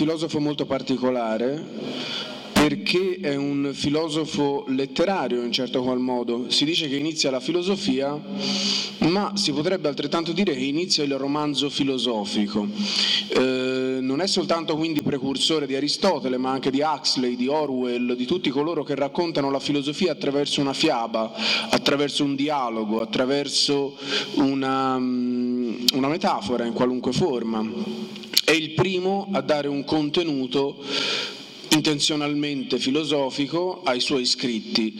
Filosofo molto particolare perché è un filosofo letterario in certo qual modo. Si dice che inizia la filosofia, ma si potrebbe altrettanto dire che inizia il romanzo filosofico. Eh, non è soltanto quindi precursore di Aristotele, ma anche di Huxley, di Orwell, di tutti coloro che raccontano la filosofia attraverso una fiaba, attraverso un dialogo, attraverso una, mm, una metafora in qualunque forma. È il primo a dare un contenuto intenzionalmente filosofico ai suoi scritti,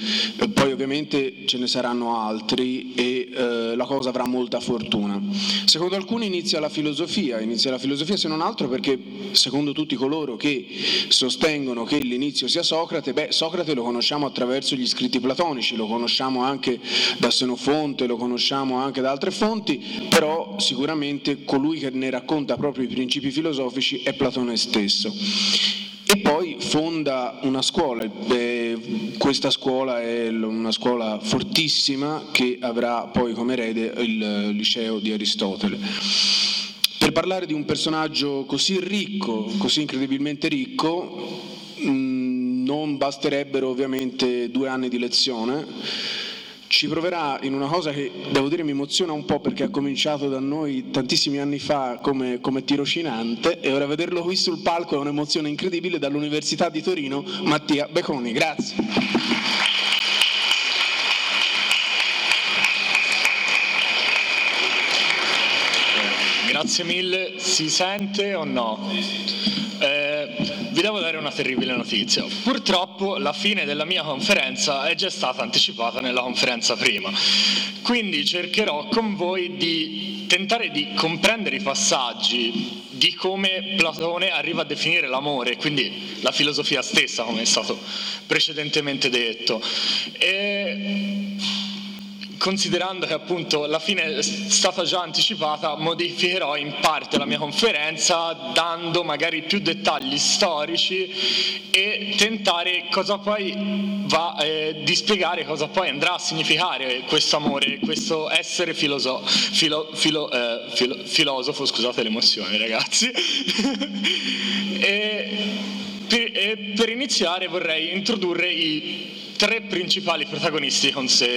poi ovviamente ce ne saranno altri e eh, la cosa avrà molta fortuna. Secondo alcuni inizia la filosofia, inizia la filosofia se non altro perché secondo tutti coloro che sostengono che l'inizio sia Socrate, beh Socrate lo conosciamo attraverso gli scritti platonici, lo conosciamo anche da Senofonte, lo conosciamo anche da altre fonti, però sicuramente colui che ne racconta proprio i principi filosofici è Platone stesso e poi fonda una scuola, eh, questa scuola è una scuola fortissima che avrà poi come erede il liceo di Aristotele. Per parlare di un personaggio così ricco, così incredibilmente ricco, mm, non basterebbero ovviamente due anni di lezione ci proverà in una cosa che devo dire mi emoziona un po' perché ha cominciato da noi tantissimi anni fa come, come tirocinante e ora vederlo qui sul palco è un'emozione incredibile dall'Università di Torino, Mattia Beconi. Grazie. Grazie mille, si sente o no? Eh, vi devo dare una terribile notizia. Purtroppo la fine della mia conferenza è già stata anticipata nella conferenza prima, quindi cercherò con voi di tentare di comprendere i passaggi di come Platone arriva a definire l'amore, quindi la filosofia stessa, come è stato precedentemente detto. E considerando che appunto la fine è stata già anticipata, modificherò in parte la mia conferenza dando magari più dettagli storici e tentare cosa poi va eh, di spiegare cosa poi andrà a significare questo amore, questo essere filoso- filo- filo- eh, filo- filosofo, scusate l'emozione ragazzi. e, per, e per iniziare vorrei introdurre i tre principali protagonisti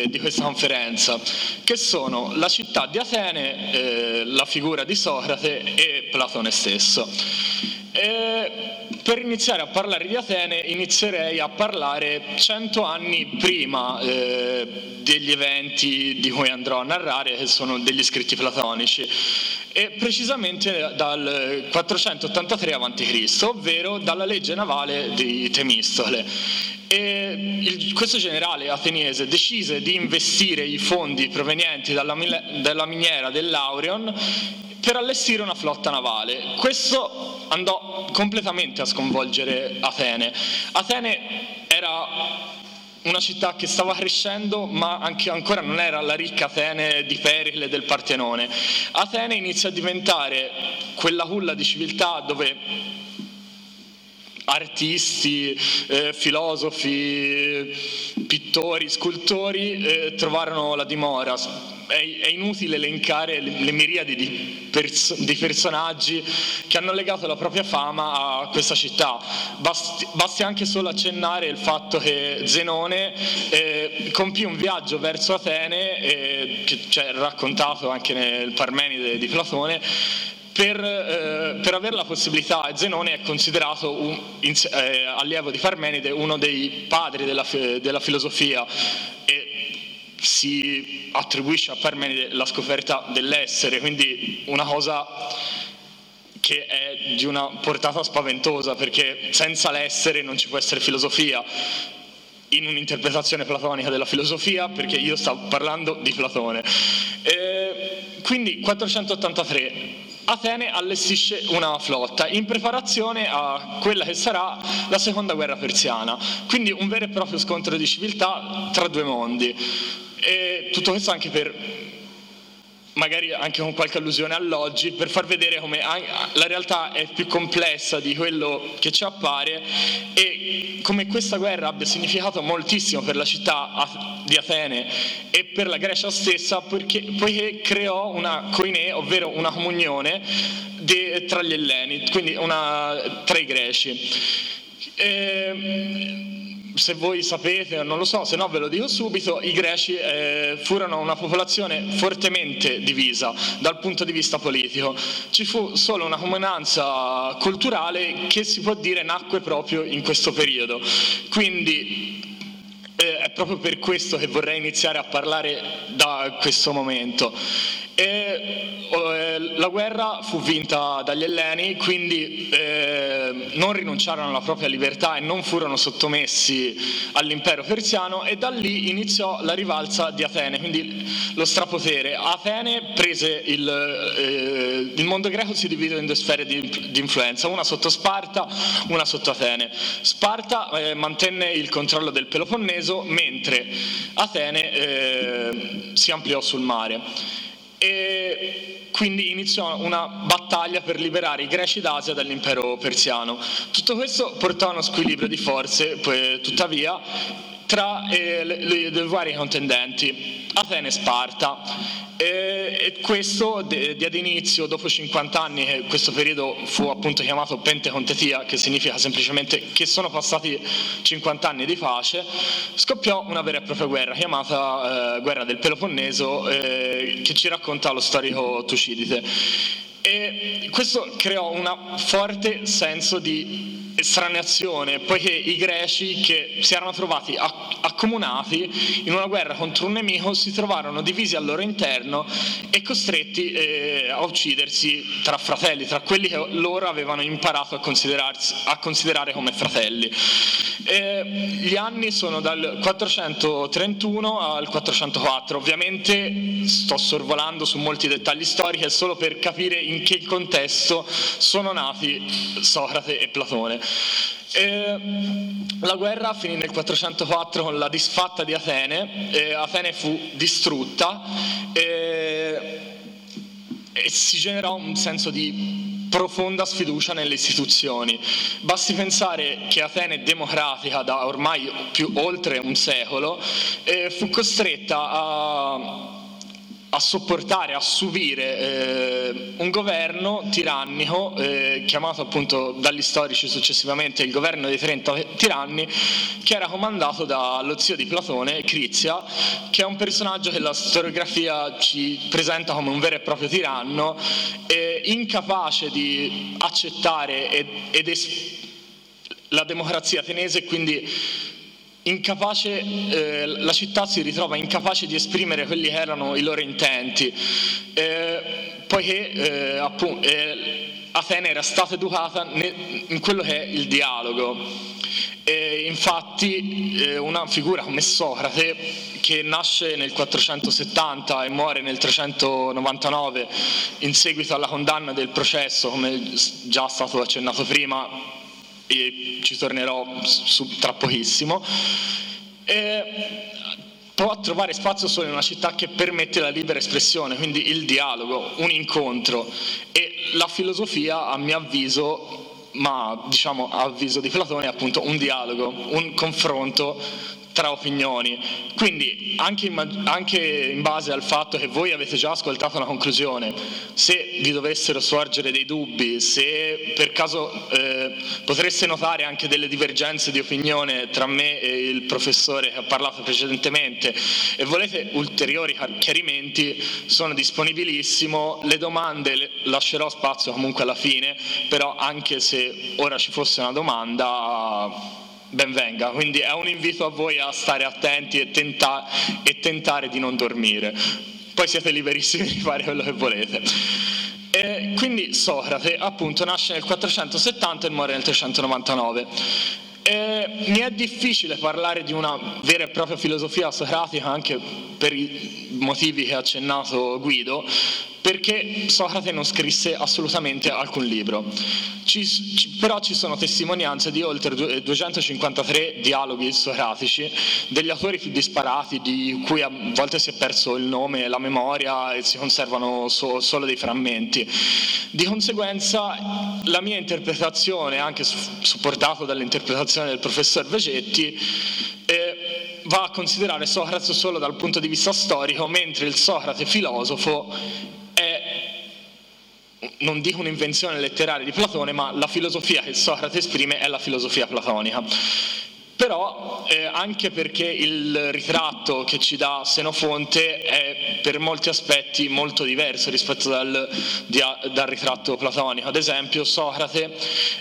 di questa conferenza, che sono la città di Atene, eh, la figura di Socrate e Platone stesso. E per iniziare a parlare di Atene inizierei a parlare cento anni prima eh, degli eventi di cui andrò a narrare, che sono degli scritti platonici, e precisamente dal 483 a.C., ovvero dalla legge navale di Temistole. E il, questo generale ateniese decise di investire i fondi provenienti dalla, dalla miniera dell'Aurion per allestire una flotta navale. Questo andò completamente a sconvolgere Atene. Atene era una città che stava crescendo, ma anche ancora non era la ricca Atene di Pericle del Partenone. Atene inizia a diventare quella culla di civiltà dove artisti, eh, filosofi, pittori, scultori eh, trovarono la dimora. È, è inutile elencare le, le miriadi di, pers- di, personaggi che hanno legato la propria fama a questa città. Basti, basti anche solo accennare il fatto che Zenone eh, compì un viaggio verso Atene, eh, che c'è raccontato anche nel Parmenide di Platone, per, eh, per, avere la possibilità, Zenone è considerato un, in, eh, allievo di Parmenide uno dei padri della, della, filosofia e si attribuisce a Parmenide la scoperta dell'essere, quindi una cosa che è di una portata spaventosa perché senza l'essere non ci può essere filosofia in un'interpretazione platonica della filosofia perché io stavo parlando di Platone. E quindi 483 Atene allestisce una flotta in preparazione a quella che sarà la seconda guerra persiana, quindi un vero e proprio scontro di civiltà tra due mondi. E tutto questo anche per magari anche con qualche allusione all'oggi, per far vedere come la realtà è più complessa di quello che ci appare e come questa guerra abbia significato moltissimo per la città di Atene e per la Grecia stessa, perché, poiché creò una koine, ovvero una comunione de, tra gli elleni, quindi una, tra i greci. E, ehm, se voi sapete, non lo so, se no ve lo dico subito, i greci eh, furono una popolazione fortemente divisa dal punto di vista politico. Ci fu solo una comunanza culturale che si può dire nacque proprio in questo periodo. Quindi eh, è proprio per questo che vorrei iniziare a parlare da questo momento. E, eh, la guerra fu vinta dagli Elleni, quindi eh, non rinunciarono alla propria libertà e non furono sottomessi all'impero persiano e da lì iniziò la rivalsa di Atene, quindi lo strapotere. Atene prese il, eh, il mondo greco si divide in due sfere di, di, influenza, una sotto Sparta, una sotto Atene. Sparta eh, mantenne il controllo del Peloponneso mentre Atene eh, si ampliò sul mare e quindi iniziò una battaglia per liberare i greci d'Asia dall'impero persiano. Tutto questo portò a uno squilibrio di forze, tuttavia, tra eh, le, le, le varie contendenti, Atene e Sparta. E questo diede inizio, dopo 50 anni, che questo periodo fu appunto chiamato Pentecontetia, che significa semplicemente che sono passati 50 anni di pace, scoppiò una vera e propria guerra, chiamata eh, Guerra del Peloponneso, eh, che ci racconta lo storico Tucidide. E questo creò un forte senso di estraneazione, poiché i greci che si erano trovati accomunati in una guerra contro un nemico si trovarono divisi al loro interno e costretti eh, a uccidersi tra fratelli, tra quelli che loro avevano imparato a, a considerare come fratelli. E gli anni sono dal 431 al 404, ovviamente sto sorvolando su molti dettagli storici solo per capire in che contesto sono nati Socrate e Platone. E la guerra finì nel 404 con la disfatta di Atene, e Atene fu distrutta e, e si generò un senso di profonda sfiducia nelle istituzioni. Basti pensare che Atene democratica da ormai più oltre un secolo eh, fu costretta a a sopportare, a subire eh, un governo tirannico, eh, chiamato appunto dagli storici successivamente il governo dei 30 tiranni, che era comandato dallo zio di Platone, Crizia, che è un personaggio che la storiografia ci presenta come un vero e proprio tiranno, eh, incapace di accettare ed, ed es- la democrazia ateniese e quindi incapace, eh, la città si ritrova incapace di esprimere quelli che erano i loro intenti, eh, poiché eh, appunto, eh, Atene era stata educata in quello che è il dialogo. E infatti eh, una figura come Socrate, che nasce nel 470 e muore nel 399 in seguito alla condanna del processo, come già stato accennato prima, e ci tornerò su, tra pochissimo, e può trovare spazio solo in una città che permette la libera espressione, quindi il dialogo, un incontro. E la filosofia a mio avviso, ma diciamo a avviso di Platone è appunto un dialogo, un confronto tra opinioni. Quindi anche in, anche in, base al fatto che voi avete già ascoltato la conclusione, se vi dovessero sorgere dei dubbi, se per caso eh, potreste notare anche delle divergenze di opinione tra me e il professore che ha parlato precedentemente e volete ulteriori chiarimenti, sono disponibilissimo. Le domande le lascerò spazio comunque alla fine, però anche se ora ci fosse una domanda ben venga. Quindi è un invito a voi a stare attenti e, tenta- e tentare di non dormire. Poi siete liberissimi di fare quello che volete. E quindi Socrate appunto nasce nel 470 e muore nel 399. E mi è difficile parlare di una vera e propria filosofia socratica anche per i motivi che ha accennato Guido, perché Socrate non scrisse assolutamente alcun libro. Ci, ci, però ci sono testimonianze di oltre 253 dialoghi socratici, degli autori più disparati, di cui a volte si è perso il nome e la memoria e si conservano so, solo dei frammenti. Di conseguenza la mia interpretazione, anche supportato dall'interpretazione del professor Vegetti, eh, va a considerare Socrate solo dal punto di vista storico, mentre il Socrate filosofo non dico un'invenzione letteraria di Platone, ma la filosofia che Socrate esprime è la filosofia platonica. Però eh, anche perché il ritratto che ci dà Senofonte è per molti aspetti molto diverso rispetto dal, dal ritratto platonico. Ad esempio Socrate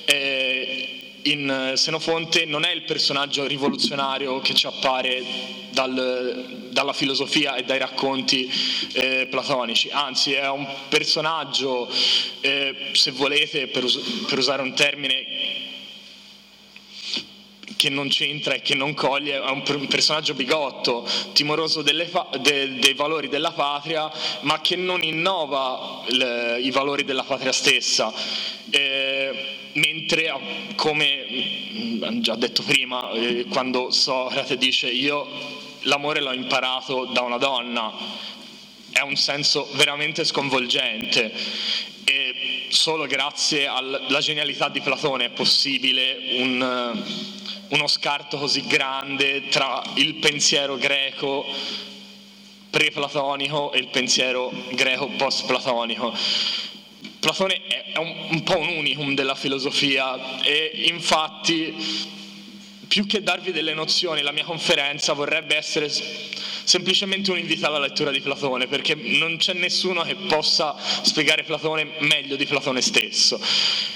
eh, in Senofonte non è il personaggio rivoluzionario che ci appare dal, dalla filosofia e dai racconti eh, platonici, anzi è un personaggio, eh, se volete, per, us- per usare un termine che non c'entra e che non coglie, è un, personaggio bigotto, timoroso fa- de- dei valori della patria, ma che non innova le- i valori della patria stessa. Eh, mentre, come mm, già detto prima, eh, quando Socrate dice io l'amore l'ho imparato da una donna, è un senso veramente sconvolgente e solo grazie alla genialità di Platone è possibile un, uno scarto così grande tra il pensiero greco pre-platonico e il pensiero greco post-platonico. Platone è un, un po' un unicum della filosofia e infatti più che darvi delle nozioni, la mia conferenza vorrebbe essere semplicemente un invito alla lettura di Platone, perché non c'è nessuno che possa spiegare Platone meglio di Platone stesso.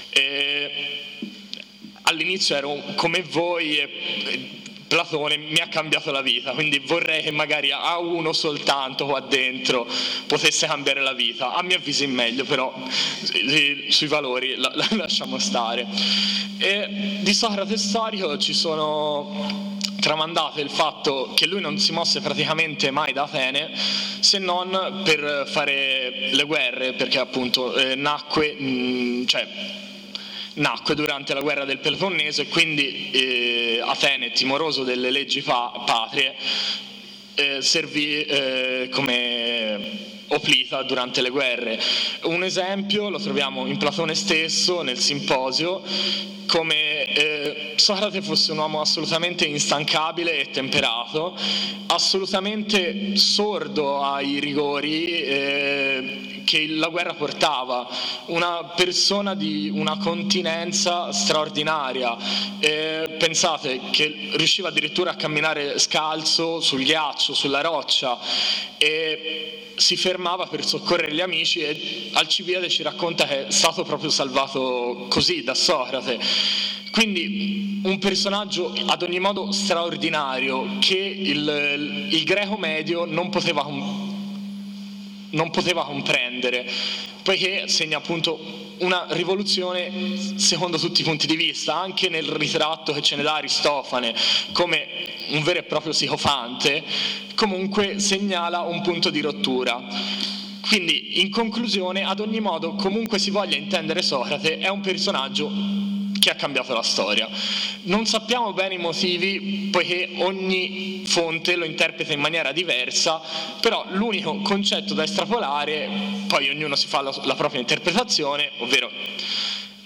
E all'inizio ero come voi e Platone mi ha cambiato la vita, quindi vorrei che magari a uno soltanto qua dentro potesse cambiare la vita. A mio avviso in meglio, però sui valori la, la lasciamo stare. E di Socrate storico ci sono tramandate il fatto che lui non si mosse praticamente mai da Atene se non per fare le guerre, perché appunto eh, nacque, mh, cioè nacque durante la guerra del Peloponneso e quindi eh, Atene, timoroso delle leggi pa- patrie, eh, servì eh, come oplita durante le guerre. Un esempio lo troviamo in Platone stesso, nel Simposio, come eh, Socrate fosse un uomo assolutamente instancabile e temperato, assolutamente sordo ai rigori eh, che la guerra portava, una persona di una continenza straordinaria. Eh, pensate che riusciva addirittura a camminare scalzo sul ghiaccio, sulla roccia e si fermava per soccorrere gli amici e Alcibiade ci racconta che è stato proprio salvato così da Socrate. Quindi un personaggio ad ogni modo straordinario che il, il greco medio non poteva, non poteva comprendere, poiché segna appunto una rivoluzione secondo tutti i punti di vista, anche nel ritratto che ce ne dà Aristofane come un vero e proprio psicofante, comunque segnala un punto di rottura. Quindi, in conclusione, ad ogni modo, comunque si voglia intendere Socrate, è un personaggio che ha cambiato la storia. Non sappiamo bene i motivi, poiché ogni fonte lo interpreta in maniera diversa, però l'unico concetto da estrapolare, poi ognuno si fa la, la propria interpretazione, ovvero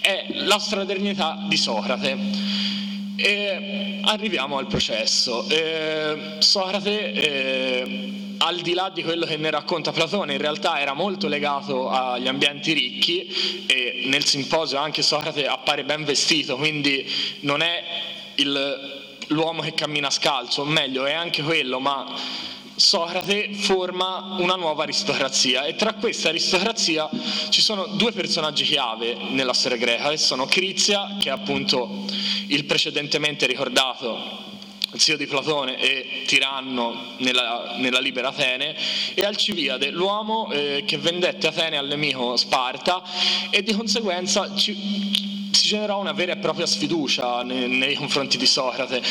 è la stradernità di Socrate. E arriviamo al processo. Eh, Socrate, eh, al di là di quello che ne racconta Platone, in realtà era molto legato agli ambienti ricchi e nel simposio anche Socrate appare ben vestito, quindi non è il, l'uomo che cammina scalzo, o meglio è anche quello, ma Socrate forma una nuova aristocrazia e tra questa aristocrazia ci sono due personaggi chiave nella storia greca, che sono Crizia, che è appunto il precedentemente ricordato zio di Platone e tiranno nella, nella libera Atene, e Alcibiade, l'uomo eh, che vendette Atene al nemico Sparta e di conseguenza ci, si generò una vera e propria sfiducia nei, nei confronti di Socrate.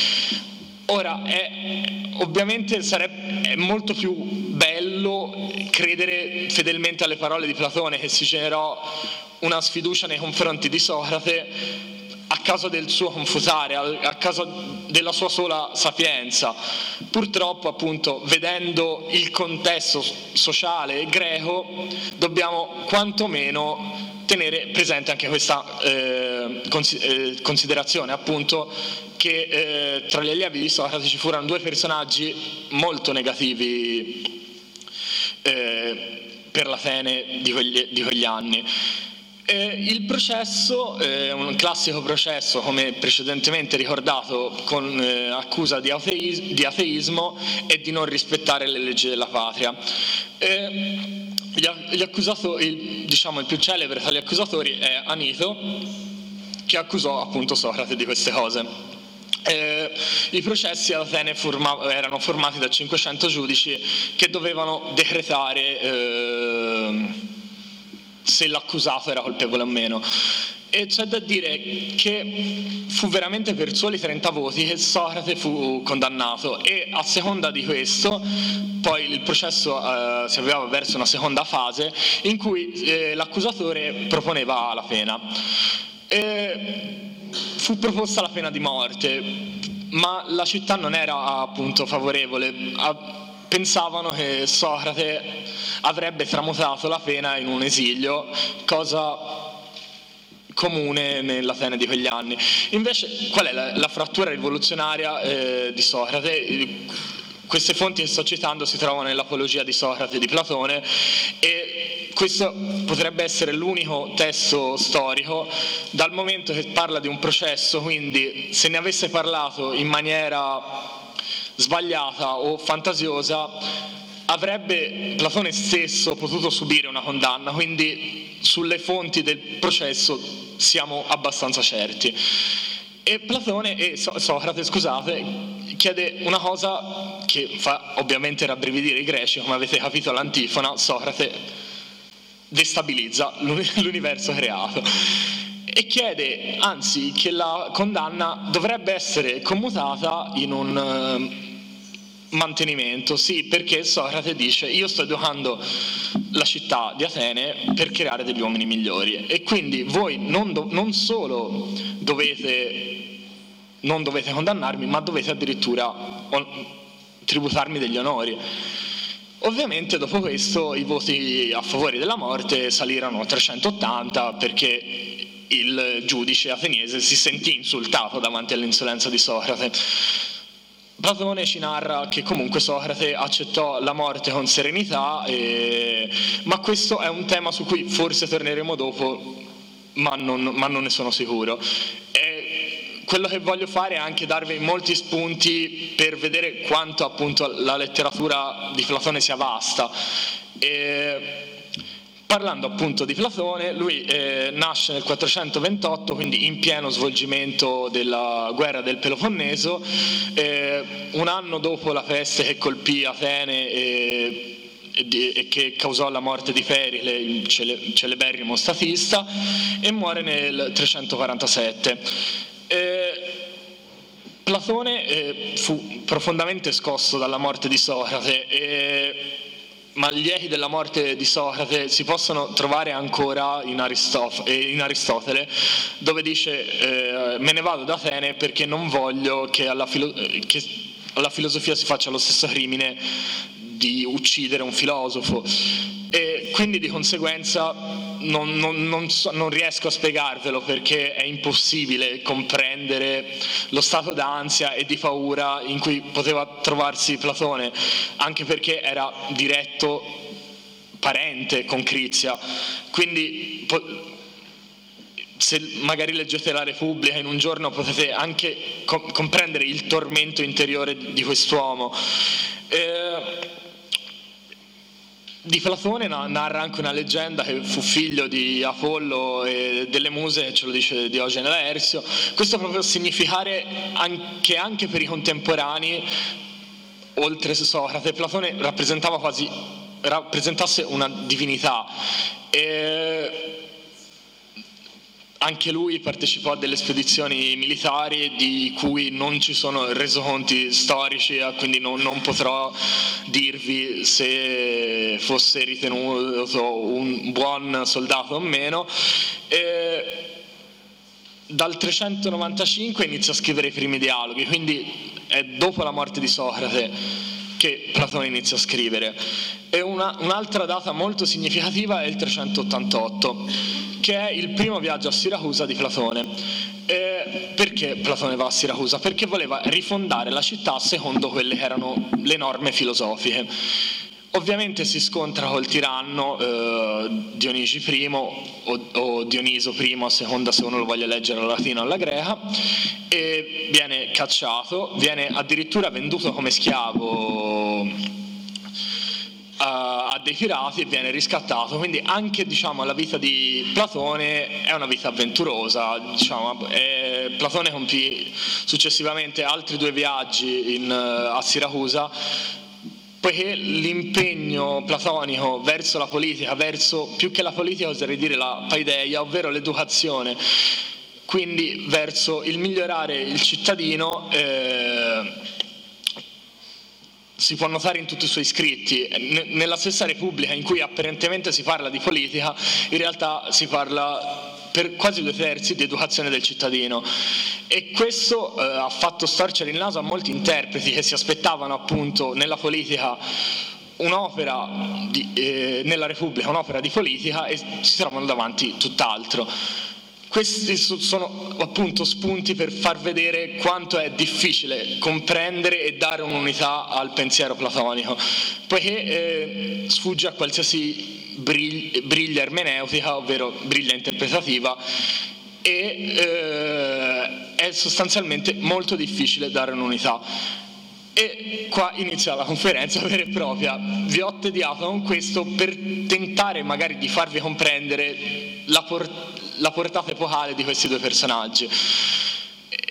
Ora, è, ovviamente sarebbe, è molto più bello credere fedelmente alle parole di Platone che si generò una sfiducia nei confronti di Socrate a causa del suo confutare, a causa della sua sola sapienza. Purtroppo, appunto, vedendo il contesto sociale greco, dobbiamo quantomeno tenere presente anche questa eh, eh considerazione, appunto, che eh, tra gli allievi di Socrate ci furono due personaggi molto negativi eh, per l'Atene di quegli, di quegli anni. Eh, il processo eh, un classico processo, come precedentemente ricordato, con eh, accusa di, ateis- di, ateismo e di non rispettare le leggi della patria. Eh, gli, gli il, diciamo, il più celebre tra gli accusatori è Anito, che accusò appunto Socrate di queste cose. Eh, I processi ad Atene forma- erano formati da 500 giudici che dovevano decretare eh, se l'accusato era colpevole o meno. E c'è da dire che fu veramente per soli 30 voti che Socrate fu condannato e a seconda di questo poi il processo eh, si avviava verso una seconda fase in cui eh, l'accusatore proponeva la pena. E fu proposta la pena di morte, ma la città non era appunto favorevole. A, pensavano che Socrate avrebbe tramutato la pena in un esilio, cosa comune nell'Atene di quegli anni. Invece qual è la, la frattura rivoluzionaria eh, di Socrate? Queste fonti che sto citando si trovano nell'Apologia di Socrate di Platone e questo potrebbe essere l'unico testo storico dal momento che parla di un processo, quindi se ne avesse parlato in maniera sbagliata o fantasiosa, avrebbe Platone stesso potuto subire una condanna, quindi sulle fonti del processo siamo abbastanza certi. E Platone e Socrate, scusate, chiede una cosa che fa ovviamente rabbrividire i greci, come avete capito all'antifona, Socrate destabilizza l'universo creato e chiede anzi che la condanna dovrebbe essere commutata in un mantenimento, sì, perché Socrate dice io sto educando la città di Atene per creare degli uomini migliori e quindi voi non, do, non solo dovete, non dovete condannarmi, ma dovete addirittura on, tributarmi degli onori. Ovviamente dopo questo i voti a favore della morte salirono a 380 perché il giudice ateniese si sentì insultato davanti all'insolenza di Socrate. Platone ci narra che comunque Socrate accettò la morte con serenità, e... ma questo è un tema su cui forse torneremo dopo, ma non, ma non ne sono sicuro. E quello che voglio fare è anche darvi molti spunti per vedere quanto appunto la letteratura di Platone sia vasta. E Parlando appunto di Platone, lui eh, nasce nel 428, quindi in pieno svolgimento della guerra del Peloponneso, eh, un anno dopo la peste che colpì Atene e, e, e che causò la morte di Perile, il cele, celeberrimo statista, e muore nel 347. Eh, Platone eh, fu profondamente scosso dalla morte di Socrate ma gli echi della morte di Socrate si possono trovare ancora in, Aristof- eh, in Aristotele, dove dice eh, me ne vado da Atene perché non voglio che alla, filo- che alla filosofia si faccia lo stesso crimine di uccidere un filosofo e quindi di conseguenza non, non, non, so, non, riesco a spiegarvelo perché è impossibile comprendere lo stato d'ansia e di paura in cui poteva trovarsi Platone, anche perché era diretto parente con Crizia. Quindi se magari leggete la Repubblica in un giorno potete anche comprendere il tormento interiore di quest'uomo. Eh, di Platone narra anche una leggenda che fu figlio di Apollo e delle muse, ce lo dice Diogene Laerzio. Questo proprio a significare che anche per i contemporanei, oltre Socrate, Platone rappresentava quasi, rappresentasse una divinità. E anche lui partecipò a delle spedizioni militari di cui non ci sono resoconti storici, eh, quindi non, non potrò dirvi se fosse ritenuto un buon soldato o meno. E dal 395 inizia a scrivere i primi dialoghi, quindi è dopo la morte di Socrate che Platone inizia a scrivere. E una, un'altra data molto significativa è il 388, che è il primo viaggio a Siracusa di Platone. E perché Platone va a Siracusa? Perché voleva rifondare la città secondo quelle che erano le norme filosofiche. Ovviamente si scontra col tiranno eh, Dionigi I o, o, Dioniso I, a seconda se uno lo voglia leggere alla latina o alla greca, e viene cacciato, viene addirittura venduto come schiavo a, a dei pirati e viene riscattato. Quindi anche diciamo, la vita di Platone è una vita avventurosa. Diciamo, e Platone compì successivamente altri due viaggi in, a Siracusa poiché l'impegno platonico verso la politica, verso più che la politica oserei dire la paideia, ovvero l'educazione, quindi verso il migliorare il cittadino, eh, si può notare in tutti i suoi scritti. nella stessa Repubblica in cui apparentemente si parla di politica, in realtà si parla per quasi due terzi di educazione del cittadino e questo eh, ha fatto storcere il naso a molti interpreti che si aspettavano appunto nella politica un'opera di, eh, nella Repubblica, un'opera di politica e si trovano davanti tutt'altro. Questi sono appunto spunti per far vedere quanto è difficile comprendere e dare un'unità al pensiero platonico, poiché eh, sfugge a qualsiasi briglia ermeneutica, ovvero briglia interpretativa, e eh, è sostanzialmente molto difficile dare un'unità. E qua inizia la conferenza vera e propria. Vi ho tediato con questo per tentare magari di farvi comprendere la, por- la portata epocale di questi due personaggi.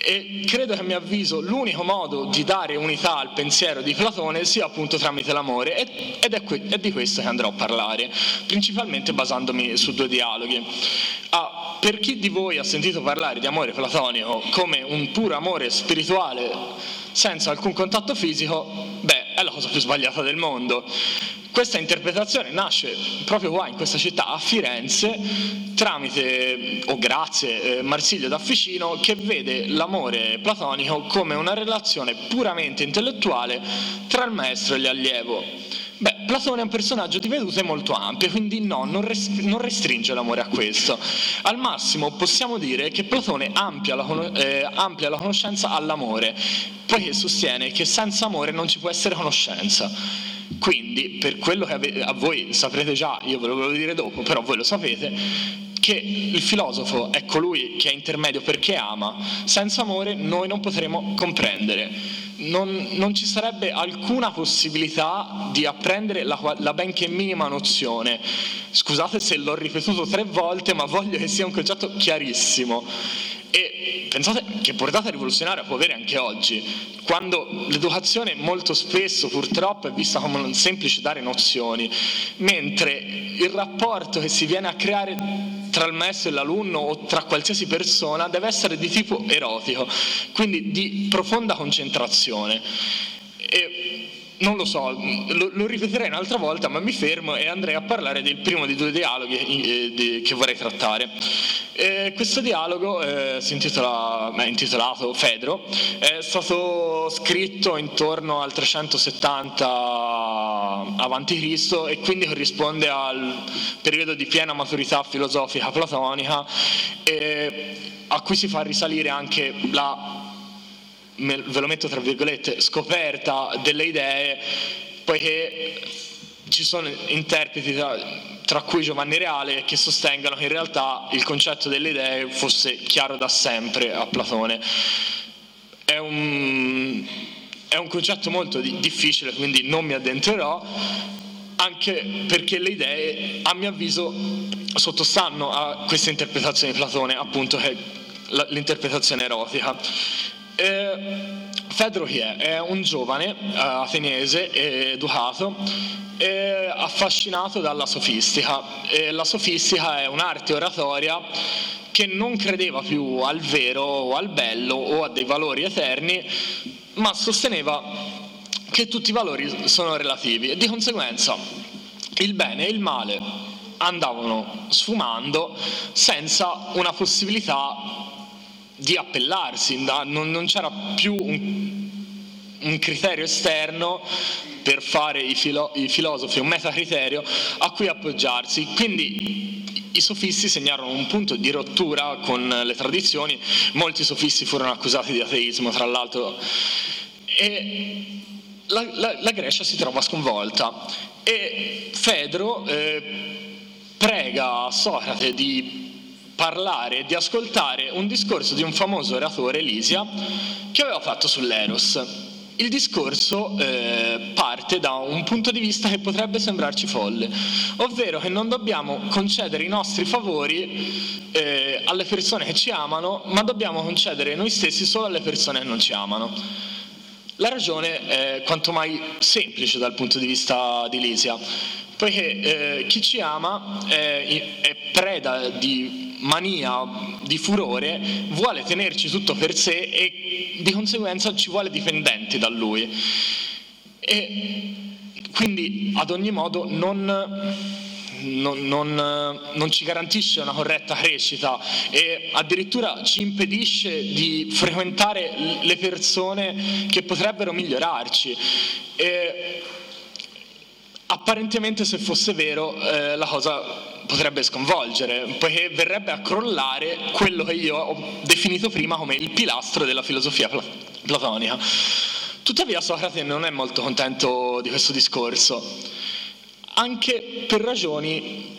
E credo che a mio avviso l'unico modo di dare unità al pensiero di Platone sia appunto tramite l'amore ed è, di questo che andrò a parlare, principalmente basandomi su due dialoghi. Ah, per chi di voi ha sentito parlare di amore platonico come un puro amore spirituale senza alcun contatto fisico, beh, è la cosa più sbagliata del mondo. Questa interpretazione nasce proprio qua in questa città, a Firenze, tramite o grazie eh, Marsilio da Ficino, che vede l'amore platonico come una relazione puramente intellettuale tra il maestro e l'allievo. Beh, Platone è un personaggio di vedute molto ampie, quindi no, non, restr- non, restringe l'amore a questo. Al massimo possiamo dire che Platone amplia la, con- eh, amplia la conoscenza all'amore, poiché sostiene che senza amore non ci può essere conoscenza. Quindi, per quello che ave- a voi saprete già, io ve lo volevo dire dopo, però voi lo sapete, che il filosofo è colui che è intermedio perché ama, senza amore noi non potremo comprendere. Non, non ci sarebbe alcuna possibilità di apprendere la, la benché minima nozione. Scusate se l'ho ripetuto tre volte, ma voglio che sia un concetto chiarissimo. E pensate che portata rivoluzionaria può avere anche oggi, quando l'educazione molto spesso purtroppo è vista come un semplice dare nozioni, mentre il rapporto che si viene a creare tra il maestro e l'alunno o tra qualsiasi persona deve essere di tipo erotico, quindi di profonda concentrazione. E non lo so, lo, lo, ripeterei un'altra volta, ma mi fermo e andrei a parlare del primo dei due dialoghi eh, di, che vorrei trattare. Eh, questo dialogo eh, intitola, è intitolato Fedro, è stato scritto intorno al 370 a.C. e quindi corrisponde al periodo di piena maturità filosofica platonica a cui si fa risalire anche la ve lo metto tra virgolette, scoperta delle idee, poiché ci sono interpreti tra, tra, cui Giovanni Reale che sostengono che in realtà il concetto delle idee fosse chiaro da sempre a Platone. È un, è un concetto molto di, difficile, quindi non mi addentrerò, anche perché le idee, a mio avviso, sottostanno a questa interpretazione di Platone, appunto che è l'interpretazione erotica. Eh, Fedro chi è? È un giovane eh, ateniese educato affascinato dalla sofistica. La sofistica è un'arte oratoria che non credeva più al vero o al bello o a dei valori eterni, ma sosteneva che tutti i valori sono relativi e di conseguenza il bene e il male andavano sfumando senza una possibilità di appellarsi, non, c'era più un, un criterio esterno per fare i, filo- i filosofi un metacriterio a cui appoggiarsi. Quindi i sofisti segnarono un punto di rottura con le tradizioni, molti sofisti furono accusati di ateismo, tra l'altro, e la, la, la Grecia si trova sconvolta. E Fedro eh, prega Socrate di parlare e di ascoltare un discorso di un famoso oratore, Elisia, che aveva fatto sull'Eros il discorso eh, parte da un punto di vista che potrebbe sembrarci folle, ovvero che non dobbiamo concedere i nostri favori eh, alle persone che ci amano, ma dobbiamo concedere noi stessi solo alle persone che non ci amano. La ragione è quanto mai semplice dal punto di vista di Lisia, poiché eh, chi ci ama è, è preda di mania, di furore, vuole tenerci tutto per sé e di conseguenza ci vuole dipendenti da lui. E quindi ad ogni modo non, non, non, non, ci garantisce una corretta crescita e addirittura ci impedisce di frequentare le persone che potrebbero migliorarci. E apparentemente se fosse vero eh, la cosa potrebbe sconvolgere, poiché verrebbe a crollare quello che io ho definito prima come il pilastro della filosofia platonica. Tuttavia Socrate non è molto contento di questo discorso, anche per ragioni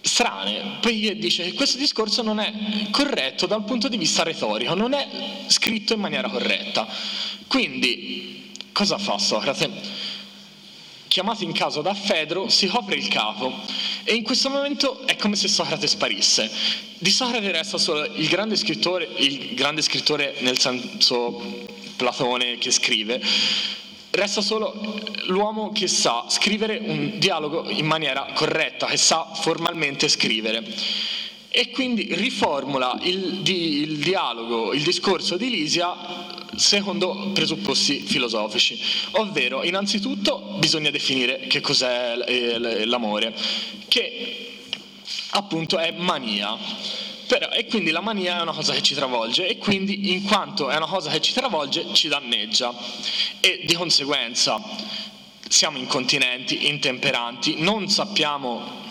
strane, poiché dice che questo discorso non è corretto dal punto di vista retorico, non è scritto in maniera corretta. Quindi, cosa fa Socrate? Chiamato in casa da Fedro, si copre il capo. E in questo momento è come se Socrate sparisse. Di Socrate resta solo il grande scrittore, il grande scrittore nel senso Platone che scrive, resta solo l'uomo che sa scrivere un dialogo in maniera corretta, che sa formalmente scrivere e quindi riformula il, il dialogo, il discorso di Lisia secondo presupposti filosofici, ovvero innanzitutto bisogna definire che cos'è eh, l'amore, che appunto è mania. Però, e quindi la mania è una cosa che ci travolge e quindi in quanto è una cosa che ci travolge ci danneggia e di conseguenza siamo incontinenti, intemperanti, non sappiamo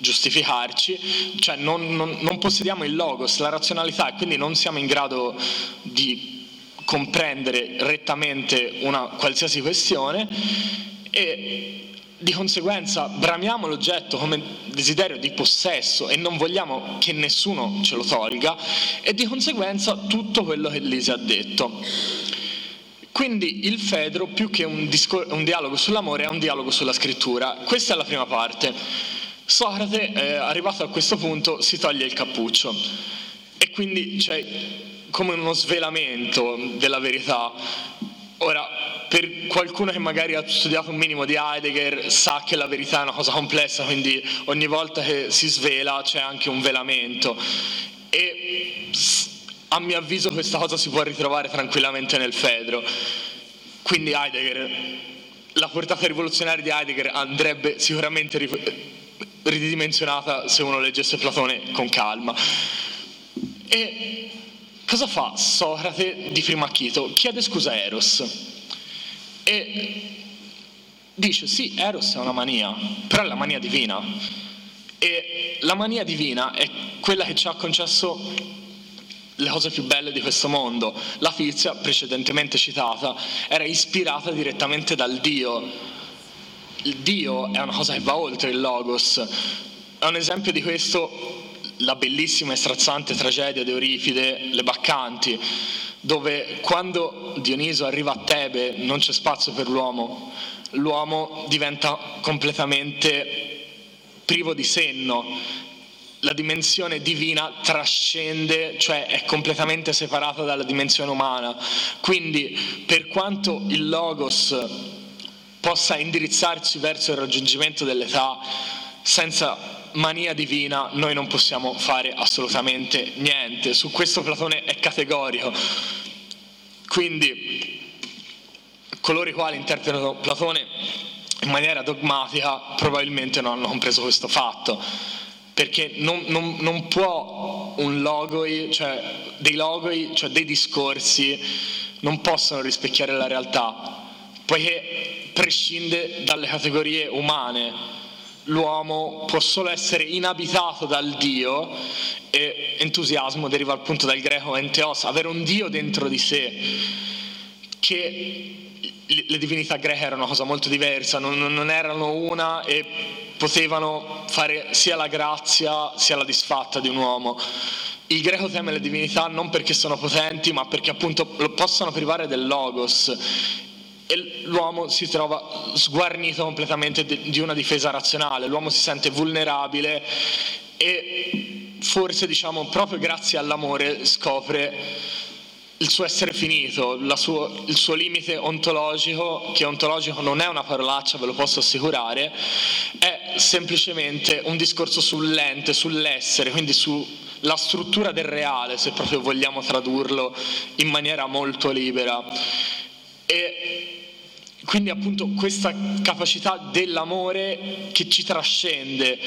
giustificarci, cioè non, non, non possediamo il logos, la razionalità e quindi non siamo in grado di comprendere rettamente una qualsiasi questione e di conseguenza bramiamo l'oggetto come desiderio di possesso e non vogliamo che nessuno ce lo tolga e di conseguenza tutto quello che Lise ha detto. Quindi il Fedro più che un, discor- un dialogo sull'amore è un dialogo sulla scrittura. Questa è la prima parte. Socrate, eh, arrivato a questo punto, si toglie il cappuccio e quindi cioè, come uno svelamento della verità. Ora, per qualcuno che magari ha studiato un minimo di Heidegger sa che la verità è una cosa complessa, quindi ogni volta che si svela c'è anche un velamento. E a mio avviso questa cosa si può ritrovare tranquillamente nel Fedro. Quindi Heidegger, la portata rivoluzionaria di Heidegger andrebbe sicuramente ridimensionata se uno leggesse Platone con calma. E Cosa fa Socrate di primo acchito? Chiede scusa a Eros e dice sì, Eros è una mania, però è la mania divina e la mania divina è quella che ci ha concesso le cose più belle di questo mondo. La Fizia, precedentemente citata, era ispirata direttamente dal Dio. Il Dio è una cosa che va oltre il Logos. È un esempio di questo la bellissima e straziante tragedia di Euripide, Le Baccanti, dove quando Dioniso arriva a Tebe non c'è spazio per l'uomo, l'uomo diventa completamente privo di senno, la dimensione divina trascende, cioè è completamente separata dalla dimensione umana. Quindi per quanto il logos possa indirizzarci verso il raggiungimento dell'età senza mania divina noi non possiamo fare assolutamente niente. Su questo Platone è categorico. Quindi coloro i quali interpretano Platone in maniera dogmatica probabilmente non hanno compreso questo fatto perché non, non, non può un logoi, cioè dei logoi, cioè dei discorsi, non possono rispecchiare la realtà, poiché prescinde dalle categorie umane. L'uomo può solo essere inabitato dal Dio e entusiasmo deriva appunto dal greco enteos, avere un Dio dentro di sé, che le divinità greche erano una cosa molto diversa, non, non erano una e potevano fare sia la grazia sia la disfatta di un uomo. Il greco teme le divinità non perché sono potenti, ma perché appunto lo possono privare del logos e l'uomo si trova sguarnito completamente di una difesa razionale, l'uomo si sente vulnerabile e forse diciamo proprio grazie all'amore scopre il suo essere finito, suo, il suo limite ontologico, che ontologico non è una parolaccia, ve lo posso assicurare, è semplicemente un discorso sull'ente, sull'essere, quindi sulla struttura del reale, se proprio vogliamo tradurlo in maniera molto libera. E quindi appunto questa capacità dell'amore che ci trascende.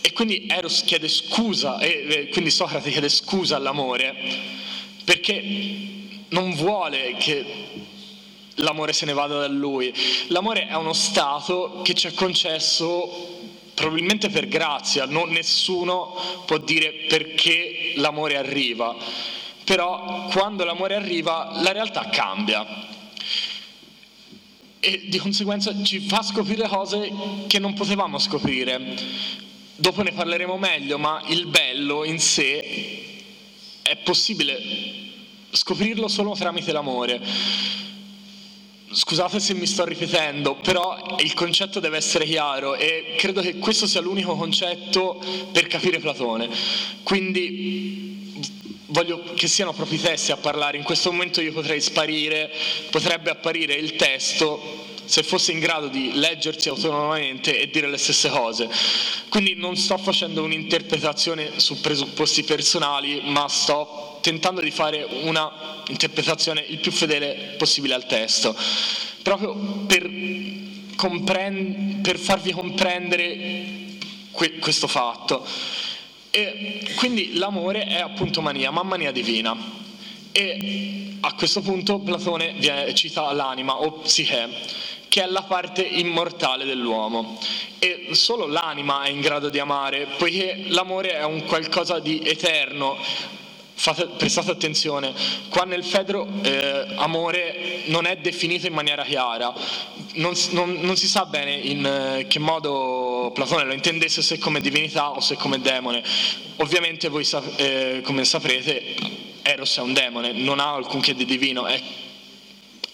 E quindi Eros chiede scusa, e quindi Socrate chiede scusa all'amore perché non vuole che l'amore se ne vada da lui. L'amore è uno stato che ci è concesso probabilmente per grazia, non, nessuno può dire perché l'amore arriva, però quando l'amore arriva la realtà cambia e di conseguenza ci fa scoprire cose che non potevamo scoprire. Dopo ne parleremo meglio, ma il bello in sé è possibile scoprirlo solo tramite l'amore. Scusate se mi sto ripetendo, però il concetto deve essere chiaro e credo che questo sia l'unico concetto per capire Platone. Quindi voglio che siano proprio i testi a parlare. In questo momento io potrei sparire, potrebbe apparire il testo se fosse in grado di leggersi autonomamente e dire le stesse cose. Quindi non sto facendo un'interpretazione su presupposti personali, ma sto tentando di fare una interpretazione il più fedele possibile al testo, proprio per, comprend- per farvi comprendere que- questo fatto. E quindi l'amore è appunto mania, ma mania divina. E a questo punto Platone viene, cita l'anima o psiche, che è la parte immortale dell'uomo. E solo l'anima è in grado di amare, poiché l'amore è un qualcosa di eterno, Fate, prestate attenzione, qua nel Fedro eh, amore non è definito in maniera chiara, non, non, non si sa bene in eh, che modo Platone lo intendesse, se come divinità o se come demone. Ovviamente voi eh, come saprete Eros è un demone, non ha alcunché di divino, è,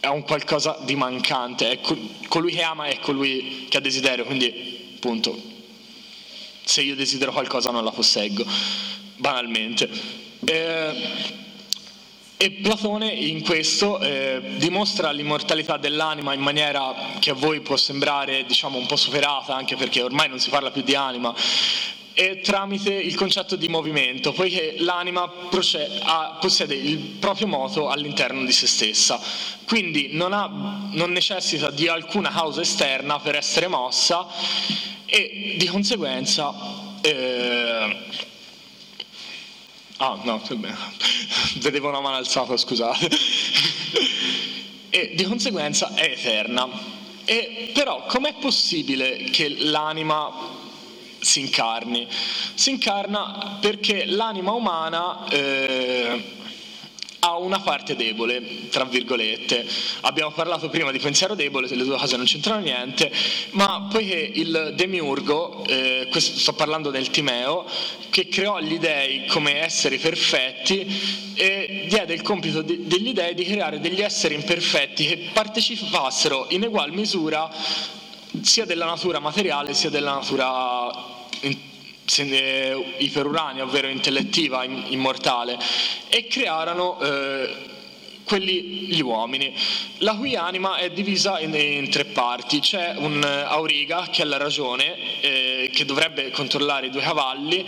è un qualcosa di mancante, è colui che ama è colui che ha desiderio, quindi appunto se io desidero qualcosa non la posseggo, banalmente. Eh, e Platone in questo eh, dimostra l'immortalità dell'anima in maniera che a voi può sembrare diciamo, un po' superata, anche perché ormai non si parla più di anima, e tramite il concetto di movimento, poiché l'anima possiede il proprio moto all'interno di se stessa, quindi non, ha, non necessita di alcuna causa esterna per essere mossa e di conseguenza... Eh, Ah, no, vedevo una mano alzata, scusate. e di conseguenza è eterna. E però com'è possibile che l'anima si incarni? Si incarna perché l'anima umana eh, ha una parte debole, tra virgolette. Abbiamo parlato prima di pensiero debole, le due cose non c'entrano niente, ma poiché il demiurgo, eh, sto parlando del Timeo, che creò gli dei come esseri perfetti e diede il compito de- degli dei di creare degli esseri imperfetti che partecipassero in egual misura sia della natura materiale sia della natura iperuranea, ovvero intellettiva, immortale, e crearono eh, quelli gli uomini, la cui anima è divisa in, in tre parti. C'è un auriga che è la ragione, eh, che dovrebbe controllare i due cavalli,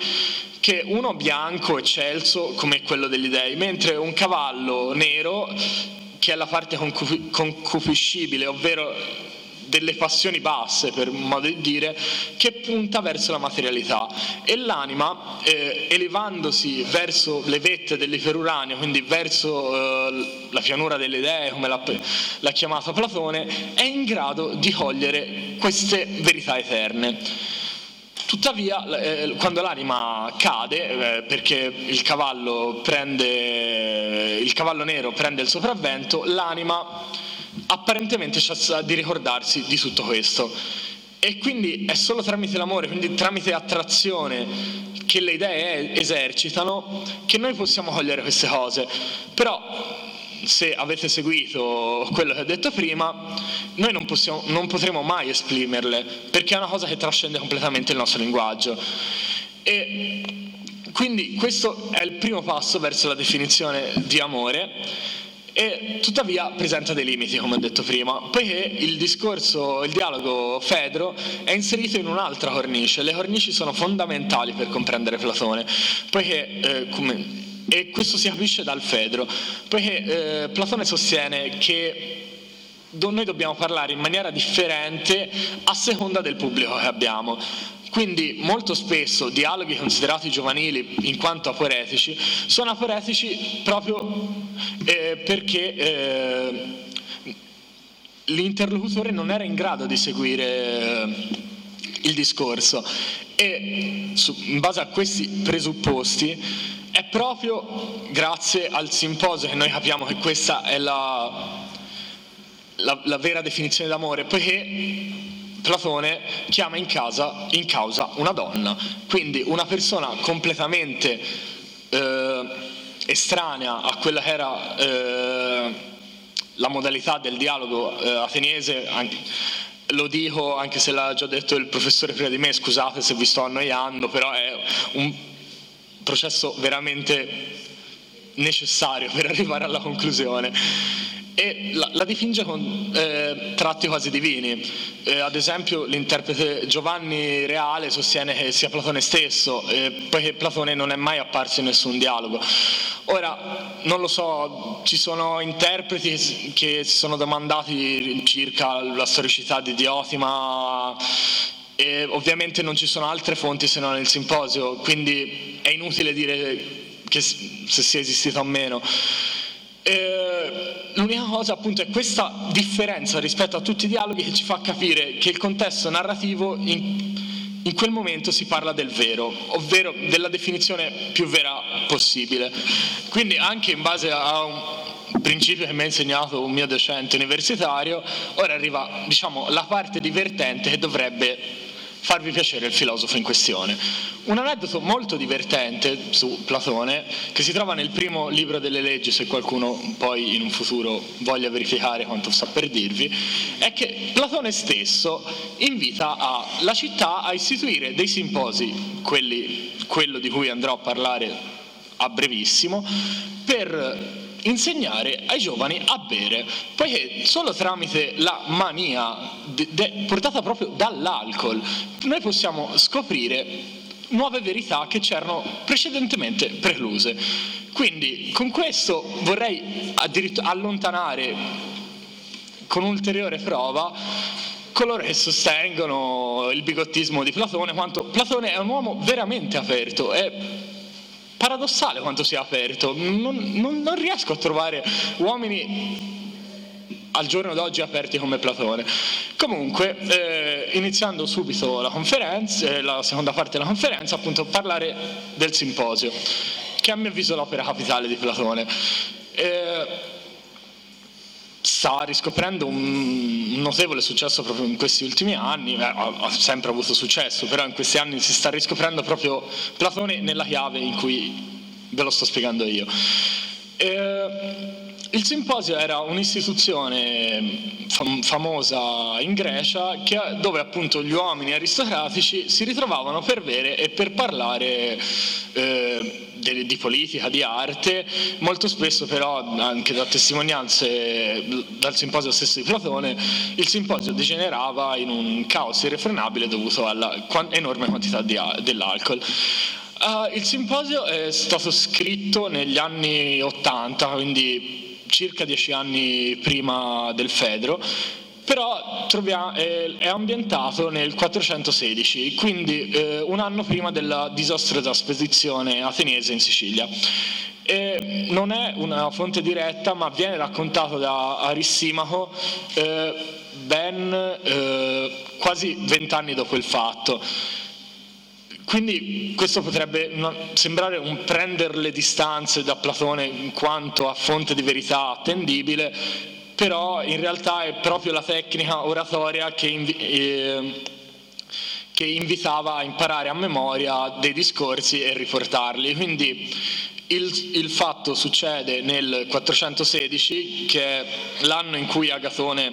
che uno bianco eccelso come quello degli dei, mentre un cavallo nero che è la parte concupiscibile, ovvero delle passioni basse, per modo di dire, che punta verso la materialità. E l'anima, eh, elevandosi verso le vette dell'iperuranio, quindi verso eh, la pianura delle idee, come l'ha, l'ha chiamata Platone, è in grado di cogliere queste verità eterne. Tuttavia, eh, quando l'anima cade, eh, perché il cavallo, prende, il cavallo nero prende il sopravvento, l'anima apparentemente cessa di ricordarsi di tutto questo. E quindi è solo tramite l'amore, quindi tramite attrazione che le idee esercitano, che noi possiamo cogliere queste cose. Però se avete seguito quello che ho detto prima, noi non, possiamo, non potremo mai esprimerle, perché è una cosa che trascende completamente il nostro linguaggio. E quindi questo è il primo passo verso la definizione di amore e tuttavia presenta dei limiti, come ho detto prima, poiché il discorso, il dialogo Fedro è inserito in un'altra cornice. Le cornici sono fondamentali per comprendere Platone, poiché eh, come e questo si capisce dal Fedro, poiché eh, Platone sostiene che noi dobbiamo parlare in maniera differente a seconda del pubblico che abbiamo. Quindi molto spesso dialoghi considerati giovanili in quanto aporetici sono aporetici proprio eh, perché eh, l'interlocutore non era in grado di seguire eh, il discorso. E su, in base a questi presupposti è proprio grazie al simposio che noi capiamo che questa è la, la, la vera definizione d'amore, poiché Platone chiama in, casa, in, causa una donna, quindi una persona completamente eh, estranea a quella che era eh, la modalità del dialogo eh, ateniese, anche, lo dico anche se l'ha già detto il professore prima di me, scusate se vi sto annoiando, però è un processo veramente necessario per arrivare alla conclusione e la, la dipinge con eh, tratti quasi divini. Eh, ad esempio l'interprete Giovanni Reale sostiene che sia Platone stesso, eh, poiché Platone non è mai apparso in nessun dialogo. Ora, non lo so, ci sono interpreti che si sono domandati circa la storicità di Diotima e ovviamente non ci sono altre fonti se non il simposio, quindi è inutile dire che se sia esistito o meno. Eh, l'unica cosa appunto è questa differenza rispetto a tutti i dialoghi che ci fa capire che il contesto narrativo in, in quel momento si parla del vero, ovvero della definizione più vera possibile. Quindi anche in base a un principio che mi ha insegnato un mio docente universitario, ora arriva diciamo, la parte divertente che dovrebbe farvi piacere il filosofo in questione. Un aneddoto molto divertente su Platone, che si trova nel primo libro delle leggi, se qualcuno poi in un futuro voglia verificare quanto sta per dirvi, è che Platone stesso invita la città a istituire dei simposi, quelli, quello di cui andrò a parlare a brevissimo, per insegnare ai giovani a bere, poiché solo tramite la mania de, de, portata proprio dall'alcol noi possiamo scoprire nuove verità che c'erano precedentemente precluse. Quindi con questo vorrei addirittura allontanare con ulteriore prova coloro che sostengono il bigottismo di Platone, quanto Platone è un uomo veramente aperto, è paradossale quanto sia aperto, non, non, non riesco a trovare uomini al giorno d'oggi aperti come Platone. Comunque, eh, iniziando subito la conferenza, eh, la seconda parte della conferenza, appunto parlare del simposio, che a mio avviso è l'opera capitale di Platone. Eh, sta riscoprendo un notevole successo proprio in questi ultimi anni, eh, ha, sempre avuto successo, però in questi anni si sta riscoprendo proprio Platone nella chiave in cui ve lo sto spiegando io. Eh, Il simposio era un'istituzione fam- famosa in Grecia che, dove appunto gli uomini aristocratici si ritrovavano per bere e per parlare eh, di, di, politica, di arte, molto spesso però anche da testimonianze dal simposio stesso di Platone, il simposio degenerava in un caos irrefrenabile dovuto alla enorme quantità di, dell'alcol. Uh, il simposio è stato scritto negli anni 80, quindi circa dieci anni prima del Fedro, però troviamo, è, ambientato nel 416, quindi eh, un anno prima della disastrosa spedizione ateniese in Sicilia. E non è una fonte diretta, ma viene raccontato da Arissimaco eh, ben eh, quasi vent'anni dopo il fatto. Quindi questo potrebbe sembrare un prendere le distanze da Platone in quanto a fonte di verità attendibile, però in realtà è proprio la tecnica oratoria che, invi- eh, che invitava a imparare a memoria dei discorsi e riportarli. Quindi il, il, fatto succede nel 416, che è l'anno in cui Agatone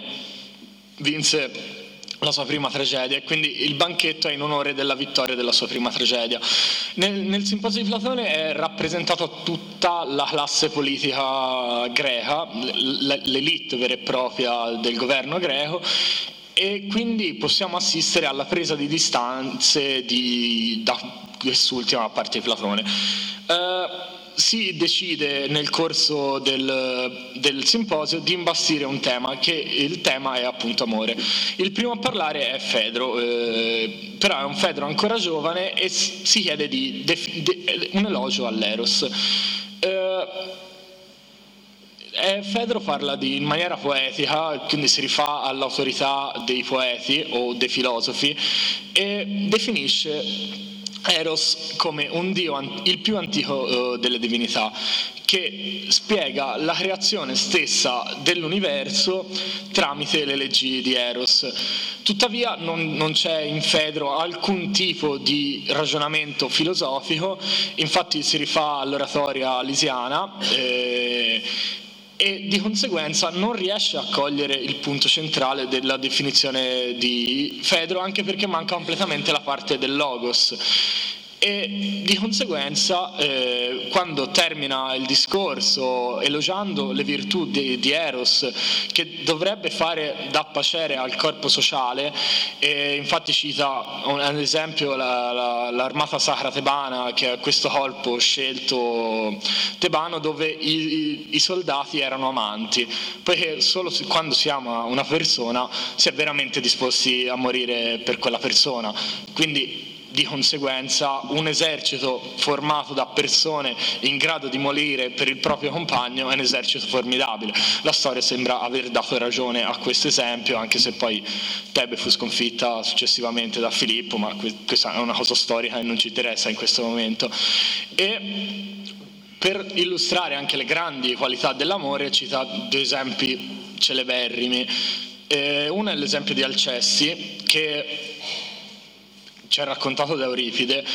vinse la sua prima tragedia e quindi il banchetto è in onore della vittoria della sua prima tragedia. Nel, nel simposio di Platone è rappresentata tutta la classe politica greca, l'elite vera e propria del governo greco e quindi possiamo assistere alla presa di distanze di, da quest'ultima parte di Platone. Uh, si decide nel corso del, del, simposio di imbastire un tema, che il tema è appunto amore. Il primo a parlare è Fedro, eh, però è un Fedro ancora giovane e si chiede di, de, de, un elogio all'Eros. Eh, Fedro parla di, in maniera poetica, quindi si rifà all'autorità dei poeti o dei filosofi e definisce Eros come un dio il più antico uh, delle divinità, che spiega la creazione stessa dell'universo tramite le leggi di Eros. Tuttavia non, non c'è in Fedro alcun tipo di ragionamento filosofico, infatti si rifà all'oratoria lisiana. Eh, e di conseguenza non riesce a cogliere il punto centrale della definizione di Fedro anche perché manca completamente la parte del logos e di conseguenza eh, quando termina il discorso elogiando le virtù di, di Eros che dovrebbe fare da pacere al corpo sociale infatti cita ad esempio la, la, l'armata sacra tebana che è questo colpo scelto tebano dove i, i, i soldati erano amanti poiché solo quando si ama una persona si è veramente disposti a morire per quella persona. Quindi di conseguenza un esercito formato da persone in grado di morire per il proprio compagno è un esercito formidabile. La storia sembra aver dato ragione a questo esempio, anche se poi Tebe fu sconfitta successivamente da Filippo, ma questa è una cosa storica e non ci interessa in questo momento. E per illustrare anche le grandi qualità dell'amore cita due esempi celeberrimi. Eh, uno è l'esempio di Alcessi, che ci ha raccontato da Euripide,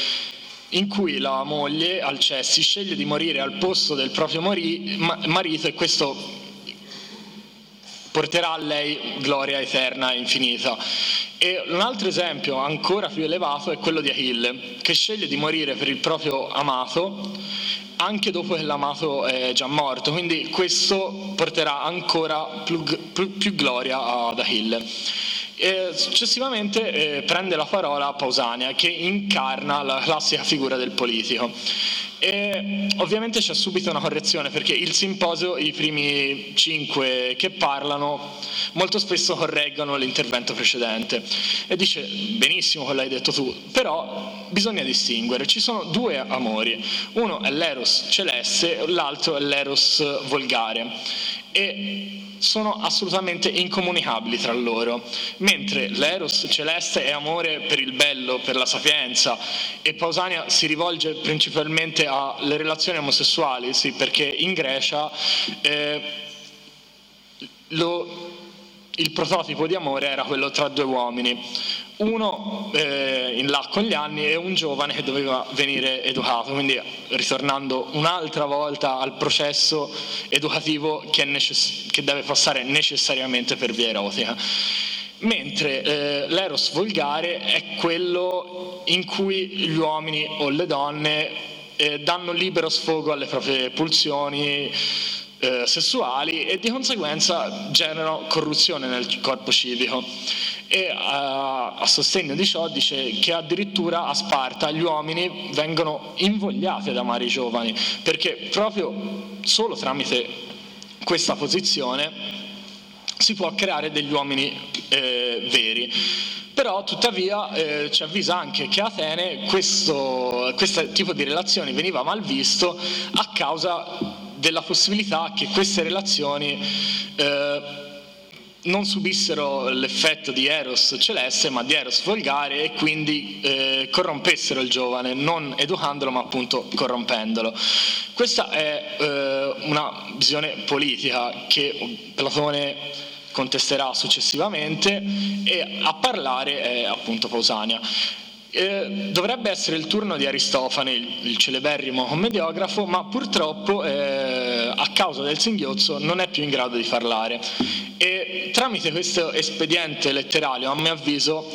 in cui la moglie Alcessi sceglie di morire al posto del proprio mori, ma, marito e questo porterà a lei gloria eterna e infinita. E un altro esempio ancora più elevato è quello di Achille, che sceglie di morire per il proprio amato anche dopo che l'amato è già morto, quindi questo porterà ancora più, più, più gloria ad Achille. E successivamente eh, prende la parola Pausania che incarna la classica figura del politico. E ovviamente c'è subito una correzione perché il simposio, i primi cinque che parlano, molto spesso correggono l'intervento precedente. E dice benissimo quello hai detto tu, però bisogna distinguere, ci sono due amori, uno è l'eros celeste, l'altro è l'eros volgare e sono assolutamente incomunicabili tra loro, mentre l'eros celeste è amore per il bello, per la sapienza e Pausania si rivolge principalmente alle relazioni omosessuali, sì, perché in Grecia eh, lo, il prototipo di amore era quello tra due uomini, uno eh, in là con gli anni e un giovane che doveva venire educato, quindi ritornando un'altra volta al processo educativo che, necess- che deve passare necessariamente per via erotica. Mentre eh, l'eros volgare è quello in cui gli uomini o le donne eh, danno libero sfogo alle proprie pulsioni, eh, sessuali e di conseguenza generano corruzione nel corpo civico. E a, a sostegno di ciò dice che addirittura a Sparta gli uomini vengono invogliati ad amare i giovani, perché proprio solo tramite questa posizione si può creare degli uomini eh, veri. Però tuttavia eh, ci avvisa anche che a Atene questo, questo tipo di relazioni veniva mal visto a causa della possibilità che queste relazioni eh, non subissero l'effetto di Eros celeste, ma di Eros volgare e quindi eh, corrompessero il giovane, non educandolo ma appunto corrompendolo. Questa è eh, una visione politica che Platone contesterà successivamente e a parlare è appunto Pausania. Eh, dovrebbe essere il turno di Aristofane, il, il celeberrimo commediografo, ma purtroppo eh, a causa del singhiozzo non è più in grado di parlare. E tramite questo espediente letterario, a mio avviso,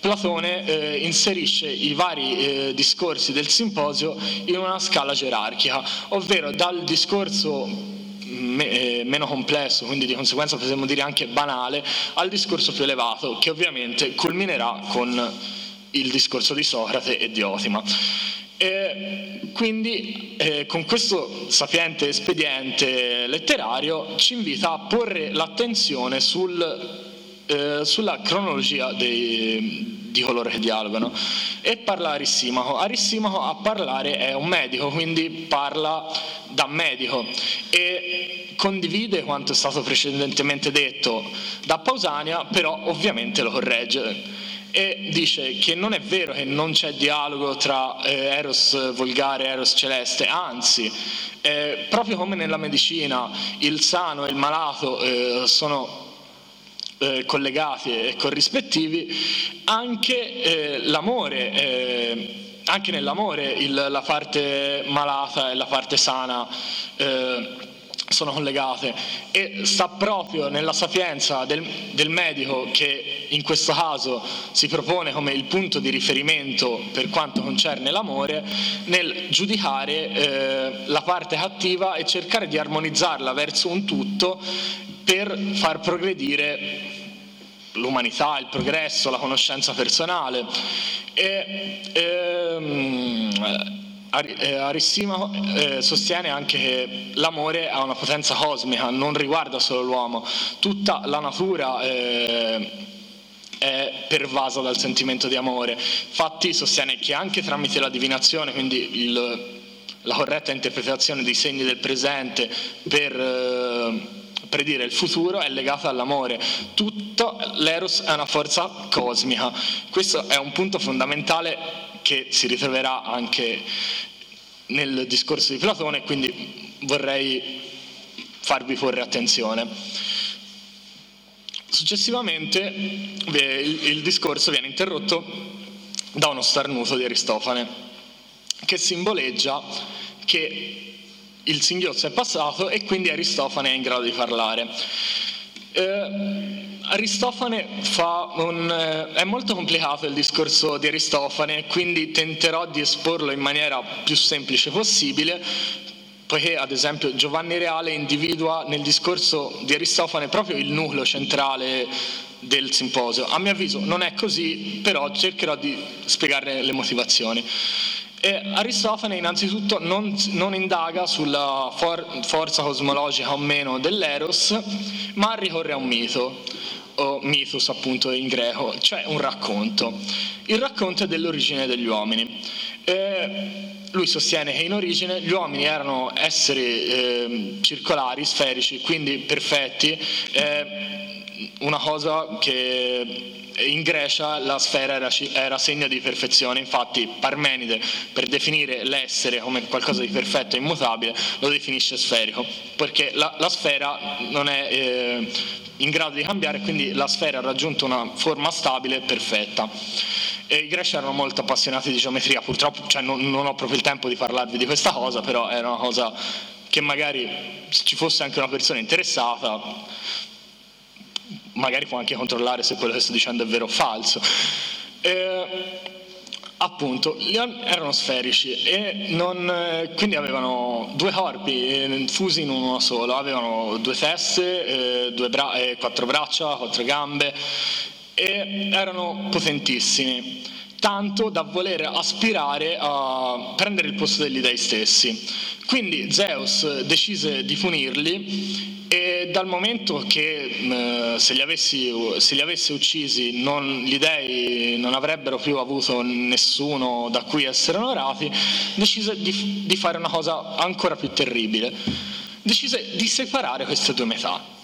Platone eh, inserisce i vari eh, discorsi del simposio in una scala gerarchica, ovvero dal discorso me, eh, meno complesso, quindi di conseguenza potremmo dire anche banale, al discorso più elevato, che ovviamente culminerà con il discorso di Socrate e di Otima. E quindi eh, con questo sapiente espediente letterario ci invita a porre l'attenzione sul, eh, sulla cronologia dei, di coloro che dialogano e parla Arissimaco. Arissimaco a parlare è un medico, quindi parla da medico e condivide quanto è stato precedentemente detto da Pausania, però ovviamente lo corregge e dice che non è vero che non c'è dialogo tra eh, Eros volgare e Eros celeste, anzi, eh, proprio come nella medicina il sano e il malato eh, sono eh, collegati e corrispettivi, anche eh, l'amore eh, anche nell'amore il, la parte malata e la parte sana eh, sono collegate e sta proprio nella sapienza del, del, medico che in questo caso si propone come il punto di riferimento per quanto concerne l'amore nel giudicare eh, la parte cattiva e cercare di armonizzarla verso un tutto per far progredire l'umanità, il progresso, la conoscenza personale. E, ehm, eh, Arissima eh, sostiene anche che l'amore ha una potenza cosmica, non riguarda solo l'uomo, tutta la natura eh, è pervasa dal sentimento di amore. Infatti sostiene che anche tramite la divinazione, quindi il, la corretta interpretazione dei segni del presente per predire il futuro è legata all'amore. Tutto l'eros è una forza cosmica. Questo è un punto fondamentale che si ritroverà anche nel discorso di Platone, quindi vorrei farvi porre attenzione. Successivamente il, discorso viene interrotto da uno starnuto di Aristofane, che simboleggia che il singhiozzo è passato e quindi Aristofane è in grado di parlare. Eh, Aristofane fa un, eh, è molto complicato il discorso di Aristofane, quindi tenterò di esporlo in maniera più semplice possibile, poiché ad esempio Giovanni Reale individua nel discorso di Aristofane proprio il nucleo centrale del simposio. A mio avviso non è così, però cercherò di spiegarne le motivazioni. E Aristofane innanzitutto non, non indaga sulla for, forza cosmologica o meno dell'Eros, ma ricorre a un mito o mythos appunto in greco, cioè un racconto. Il racconto è dell'origine degli uomini. Eh, lui sostiene che in origine gli uomini erano esseri eh, circolari, sferici, quindi perfetti, eh, una cosa che in Grecia la sfera era, era, segno di perfezione, infatti Parmenide per definire l'essere come qualcosa di perfetto e immutabile lo definisce sferico, perché la, la sfera non è eh, in grado di cambiare, quindi la sfera ha raggiunto una forma stabile e perfetta. E I greci erano molto appassionati di geometria, purtroppo cioè, non, non ho proprio il tempo di parlarvi di questa cosa, però era una cosa che magari ci fosse anche una persona interessata magari può anche controllare se quello che sto dicendo è vero o falso. Eh, appunto, erano sferici e non, eh, quindi avevano due corpi eh, fusi in uno solo, avevano due teste, eh, due bra- quattro braccia, quattro gambe e erano potentissimi, tanto da voler aspirare a prendere il posto degli dei stessi. Quindi Zeus decise di punirli e dal momento che eh, se, li avessi, se, li avesse uccisi non, gli dei non avrebbero più avuto nessuno da cui essere onorati, decise di, di fare una cosa ancora più terribile. Decise di separare queste due metà.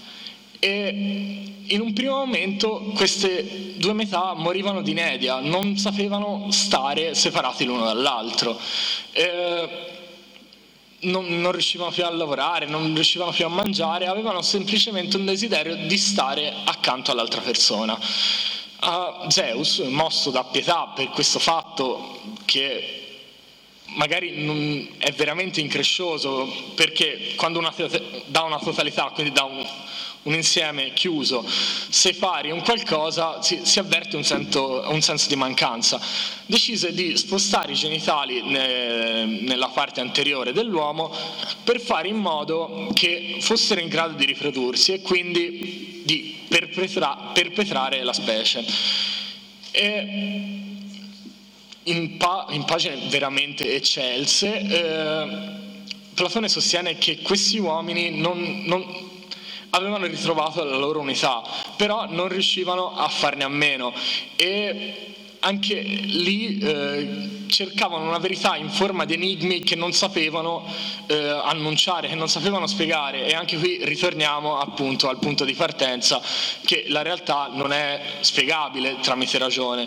E in un primo momento queste due metà morivano di inedia, non sapevano stare separati l'uno dall'altro. Eh, non, non, riuscivano più a lavorare, non riuscivano più a mangiare, avevano semplicemente un desiderio di stare accanto all'altra persona. Uh, Zeus, mosso da pietà per questo fatto che magari è veramente increscioso, perché quando una, dà una totalità, quindi dà un, un insieme chiuso, se pari un qualcosa si, si avverte un, sento, un, senso di mancanza. Decise di spostare i genitali ne, nella parte anteriore dell'uomo per fare in modo che fossero in grado di riprodursi e quindi di perpetra, perpetrare la specie. E in, pa, in pagine veramente eccelse, eh, Platone sostiene che questi uomini non, non avevano ritrovato la loro unità, però non riuscivano a farne a meno. E anche lì eh, cercavano una verità in forma di enigmi che non sapevano eh, annunciare, che non sapevano spiegare. E anche qui ritorniamo appunto al punto di partenza che la realtà non è spiegabile tramite ragione.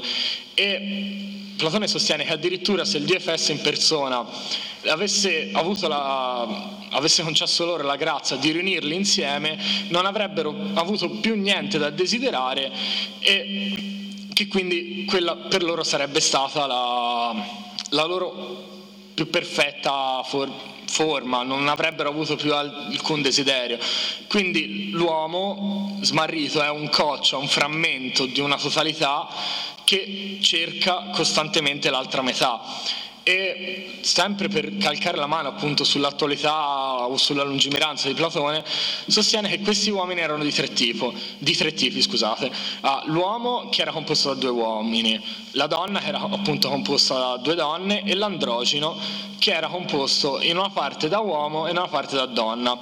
E Platone sostiene che addirittura se il DFS in persona avesse, la, avesse concesso loro la grazia di riunirli insieme, non avrebbero avuto più niente da desiderare e che quindi quella per loro sarebbe stata la, la loro più perfetta for, forma, non avrebbero avuto più alcun desiderio. Quindi l'uomo smarrito è un coccio, un frammento di una totalità che cerca costantemente l'altra metà e sempre per calcare la mano appunto sull'attualità o sulla lungimiranza di Platone, sostiene che questi uomini erano di tre, tipo, di tre tipi. Scusate. Ah, l'uomo che era composto da due uomini, la donna che era appunto composta da due donne e l'androgino che era composto in una parte da uomo e in una parte da donna.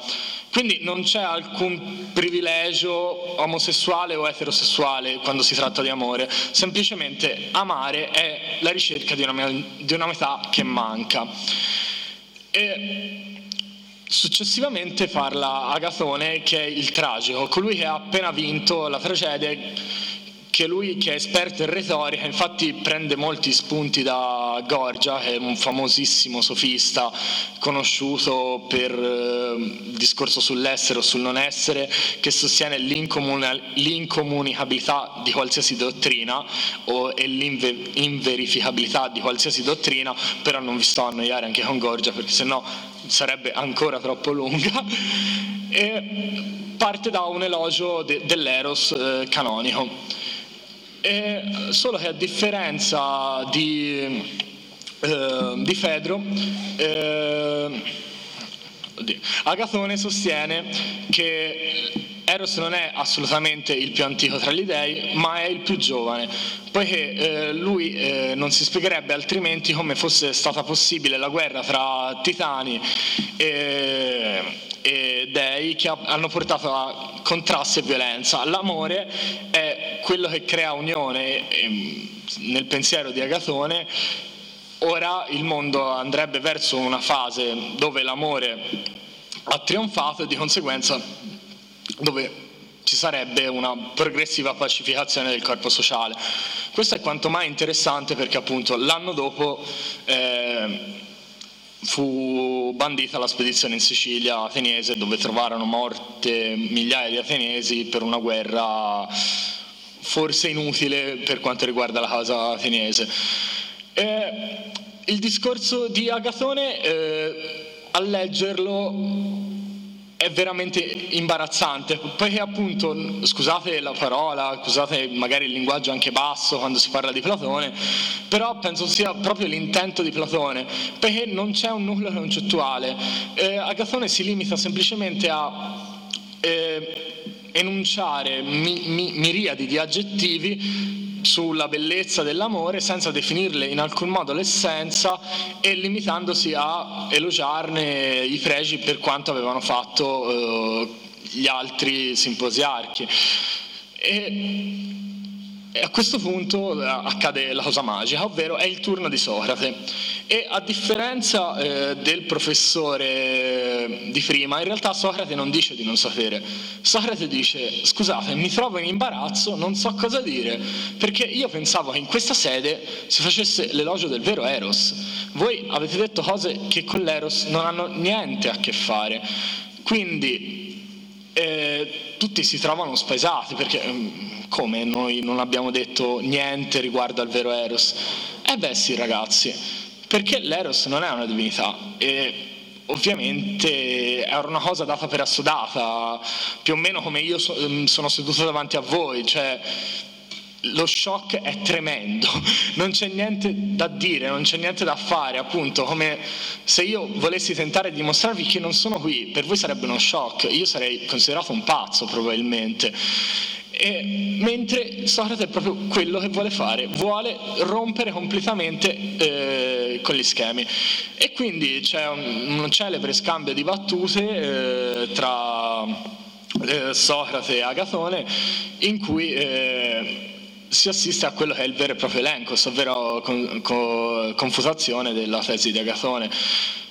Quindi non c'è alcun privilegio omosessuale o eterosessuale quando si tratta di amore, semplicemente amare è la ricerca di una, di una metà che manca. E successivamente parla Agatone che è il tragico, colui che ha appena vinto la tragedia che lui che è esperto in retorica infatti prende molti spunti da Gorgia che è un famosissimo sofista conosciuto per eh, il discorso sull'essere o sul non essere che sostiene l'incomunicabilità di qualsiasi dottrina o, e l'inverificabilità di qualsiasi dottrina però non vi sto a annoiare anche con Gorgia perché sennò sarebbe ancora troppo lunga. E parte da un elogio de, dell'eros eh, canonico e solo che a differenza di, eh, di Fedro, eh, Agatone sostiene che Eros non è assolutamente il più antico tra gli dei, ma è il più giovane, poiché eh, lui eh, non si spiegherebbe altrimenti come fosse stata possibile la guerra tra titani e, e dei che hanno portato a contrasti e violenza. L'amore è quello che crea unione e, nel pensiero di Agatone ora il mondo andrebbe verso una fase dove l'amore ha trionfato e di conseguenza dove ci sarebbe una progressiva pacificazione del corpo sociale. Questo è quanto mai interessante perché appunto l'anno dopo eh, fu bandita la spedizione in Sicilia ateniese dove trovarono morte migliaia di ateniesi per una guerra forse inutile per quanto riguarda la causa ateniese. Eh, il discorso di Agatone, eh, a leggerlo, è veramente imbarazzante, perché appunto, scusate la parola, scusate magari il linguaggio anche basso quando si parla di Platone, però penso sia proprio l'intento di Platone, perché non c'è un nucleo concettuale. Eh, Agatone si limita semplicemente a eh, enunciare mi, mi, miriadi di aggettivi sulla bellezza dell'amore senza definirle in alcun modo l'essenza e limitandosi a elogiarne i pregi per quanto avevano fatto eh, gli altri simposiarchi. E e a questo punto eh, accade la cosa magica, ovvero è il turno di Socrate. E a differenza eh, del professore di prima, in realtà Socrate non dice di non sapere. Socrate dice, scusate, mi trovo in imbarazzo, non so cosa dire, perché io pensavo che in questa sede si facesse l'elogio del vero Eros. Voi avete detto cose che con l'Eros non hanno niente a che fare. Quindi eh, tutti si trovano spaesati perché mm, come noi non abbiamo detto niente riguardo al vero Eros? Eh beh sì ragazzi, perché l'Eros non è una divinità e ovviamente è una cosa data per assodata, più o meno come io mm, sono seduto davanti a voi, cioè lo shock è tremendo, non c'è niente da dire, non c'è niente da fare, appunto, come se io volessi tentare di dimostrarvi che non sono qui, per voi sarebbe uno shock, io sarei considerato un pazzo probabilmente. E, mentre Socrate è proprio quello che vuole fare, vuole rompere completamente eh, con gli schemi. E quindi c'è un, un celebre scambio di battute eh, tra eh, Socrate e Agatone in cui eh, si assiste a quello che è il vero e proprio elenco, ovvero con, con, confutazione della tesi di Agatone.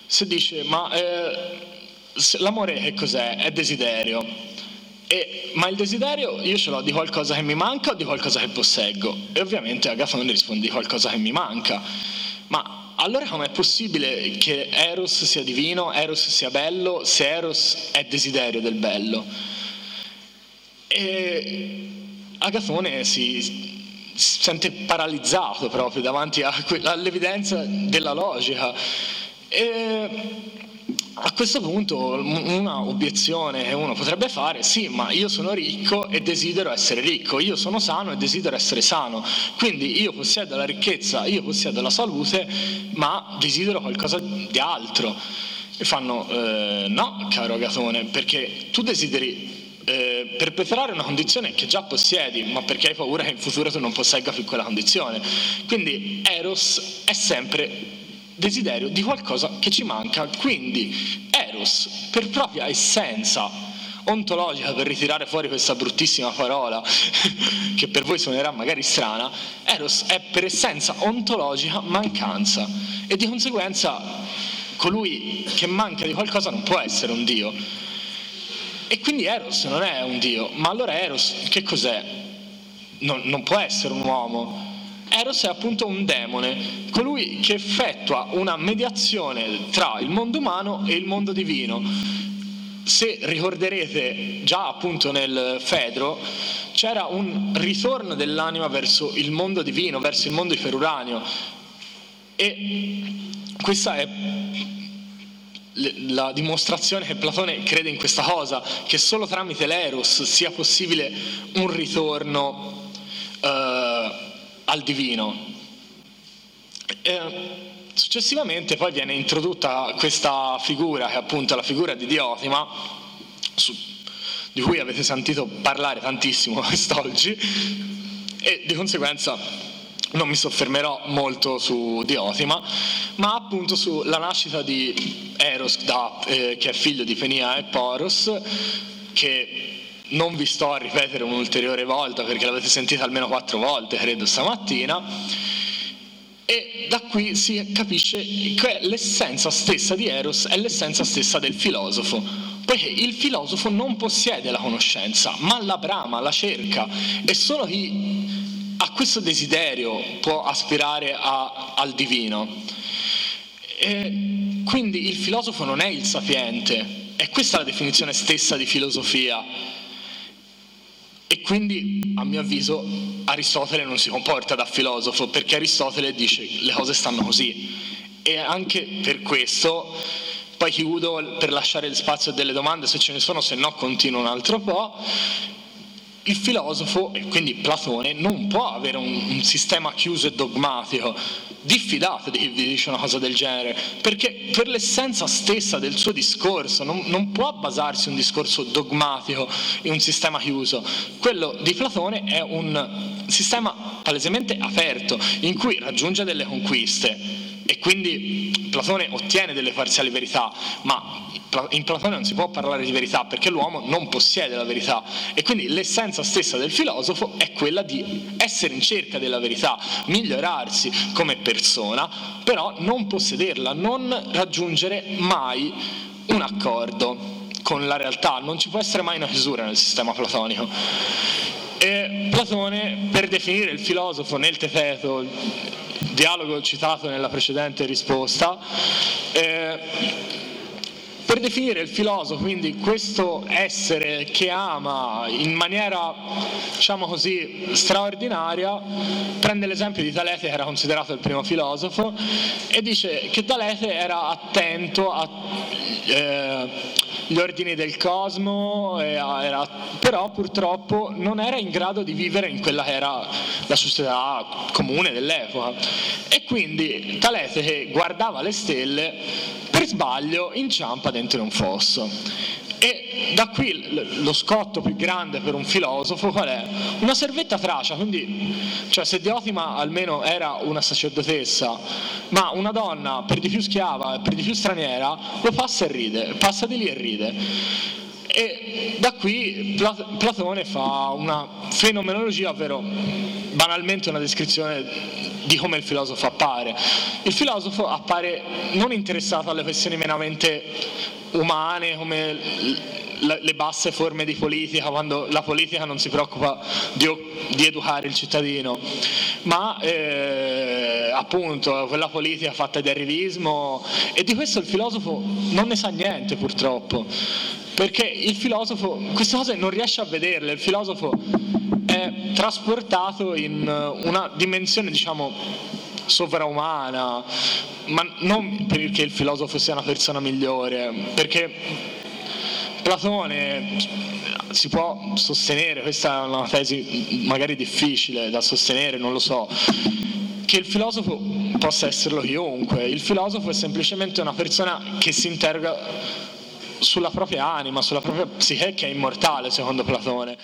Si dice, ma eh, l'amore che cos'è? È desiderio e, ma il desiderio io ce l'ho di qualcosa che mi manca o di qualcosa che posseggo? E ovviamente Agatone risponde di qualcosa che mi manca. Ma allora com'è possibile che Eros sia divino, Eros sia bello, se Eros è desiderio del bello? E Agatone si, sente paralizzato proprio davanti all'evidenza della logica. E a questo punto una obiezione che uno potrebbe fare, sì, ma io sono ricco e desidero essere ricco, io sono sano e desidero essere sano, quindi io possiedo la ricchezza, io possiedo la salute, ma desidero qualcosa di altro. E fanno, eh, no, caro Agatone, perché tu desideri eh, perpetrare una condizione che già possiedi, ma perché hai paura che in futuro tu non possegga più quella condizione. Quindi Eros è sempre desiderio di qualcosa che ci manca. Quindi Eros, per propria essenza ontologica, per ritirare fuori questa bruttissima parola che per voi suonerà magari strana, Eros è per essenza ontologica mancanza e di conseguenza colui che manca di qualcosa non può essere un Dio. E quindi Eros non è un Dio, ma allora Eros che cos'è? Non, non può essere un uomo, Eros è appunto un demone, colui che effettua una mediazione tra il mondo umano e il mondo divino. Se ricorderete già appunto nel Fedro c'era un ritorno dell'anima verso il mondo divino, verso il mondo iperuranio e questa è la dimostrazione che Platone crede in questa cosa, che solo tramite l'Eros sia possibile un ritorno uh, al divino. E successivamente poi viene introdotta questa figura, che è appunto la figura di Diotima, su, di cui avete sentito parlare tantissimo quest'oggi, e di conseguenza non mi soffermerò molto su Diotima, ma appunto sulla nascita di Eros, da, eh, che è figlio di Fenia e Poros, che non vi sto a ripetere un'ulteriore volta perché l'avete sentita almeno quattro volte, credo, stamattina. E da qui si capisce che l'essenza stessa di Eros è l'essenza stessa del filosofo, poiché il filosofo non possiede la conoscenza, ma la brama, la cerca, e solo chi ha questo desiderio può aspirare a, al divino. E quindi il filosofo non è il sapiente, e questa è la definizione stessa di filosofia. E quindi, a mio avviso, Aristotele non si comporta da filosofo, perché Aristotele dice le cose stanno così. E anche per questo, poi chiudo per lasciare il spazio delle domande se ce ne sono, se no continuo un altro po'. Il filosofo, e quindi Platone, non può avere un, un sistema chiuso e dogmatico, diffidate di chi vi dice una cosa del genere, perché per l'essenza stessa del suo discorso non, non, può basarsi un discorso dogmatico in un sistema chiuso. Quello di Platone è un sistema palesemente aperto, in cui raggiunge delle conquiste e quindi Platone ottiene delle parziali verità, ma in Platone non si può parlare di verità perché l'uomo non possiede la verità. E quindi l'essenza stessa del filosofo è quella di essere in cerca della verità, migliorarsi come persona, però non possederla, non raggiungere mai un accordo con la realtà, non ci può essere mai una chiusura nel sistema platonico. E Platone, per definire il filosofo nel Teteto, dialogo citato nella precedente risposta, eh, per definire il filosofo, quindi questo essere che ama in maniera, diciamo così, straordinaria, prende l'esempio di Talete che era considerato il primo filosofo e dice che Talete era attento a... Eh, gli ordini del cosmo, era, però purtroppo non era in grado di vivere in quella che era la società comune dell'epoca. E quindi Talete che guardava le stelle, per sbaglio inciampa dentro un fosso. E da qui lo scotto più grande per un filosofo qual è? Una servetta tracia, quindi cioè se Diotima almeno era una sacerdotessa, ma una donna per di più schiava e per di più straniera, lo passa e ride, passa di lì e ride. E da qui Platone fa una fenomenologia, ovvero banalmente una descrizione di come il filosofo appare. Il filosofo appare non interessato alle questioni meramente umane come le basse forme di politica, quando la politica non si preoccupa di, di educare il cittadino, ma eh, appunto quella politica fatta di arrivismo e di questo il filosofo non ne sa niente purtroppo, perché il filosofo queste cose non riesce a vederle, il filosofo è trasportato in una dimensione diciamo sovraumana, ma non perché il filosofo sia una persona migliore, perché Platone si può sostenere, questa è una tesi magari difficile da sostenere, non lo so, che il filosofo possa esserlo chiunque, il filosofo è semplicemente una persona che si interroga sulla propria anima, sulla propria psiche che è immortale secondo Platone.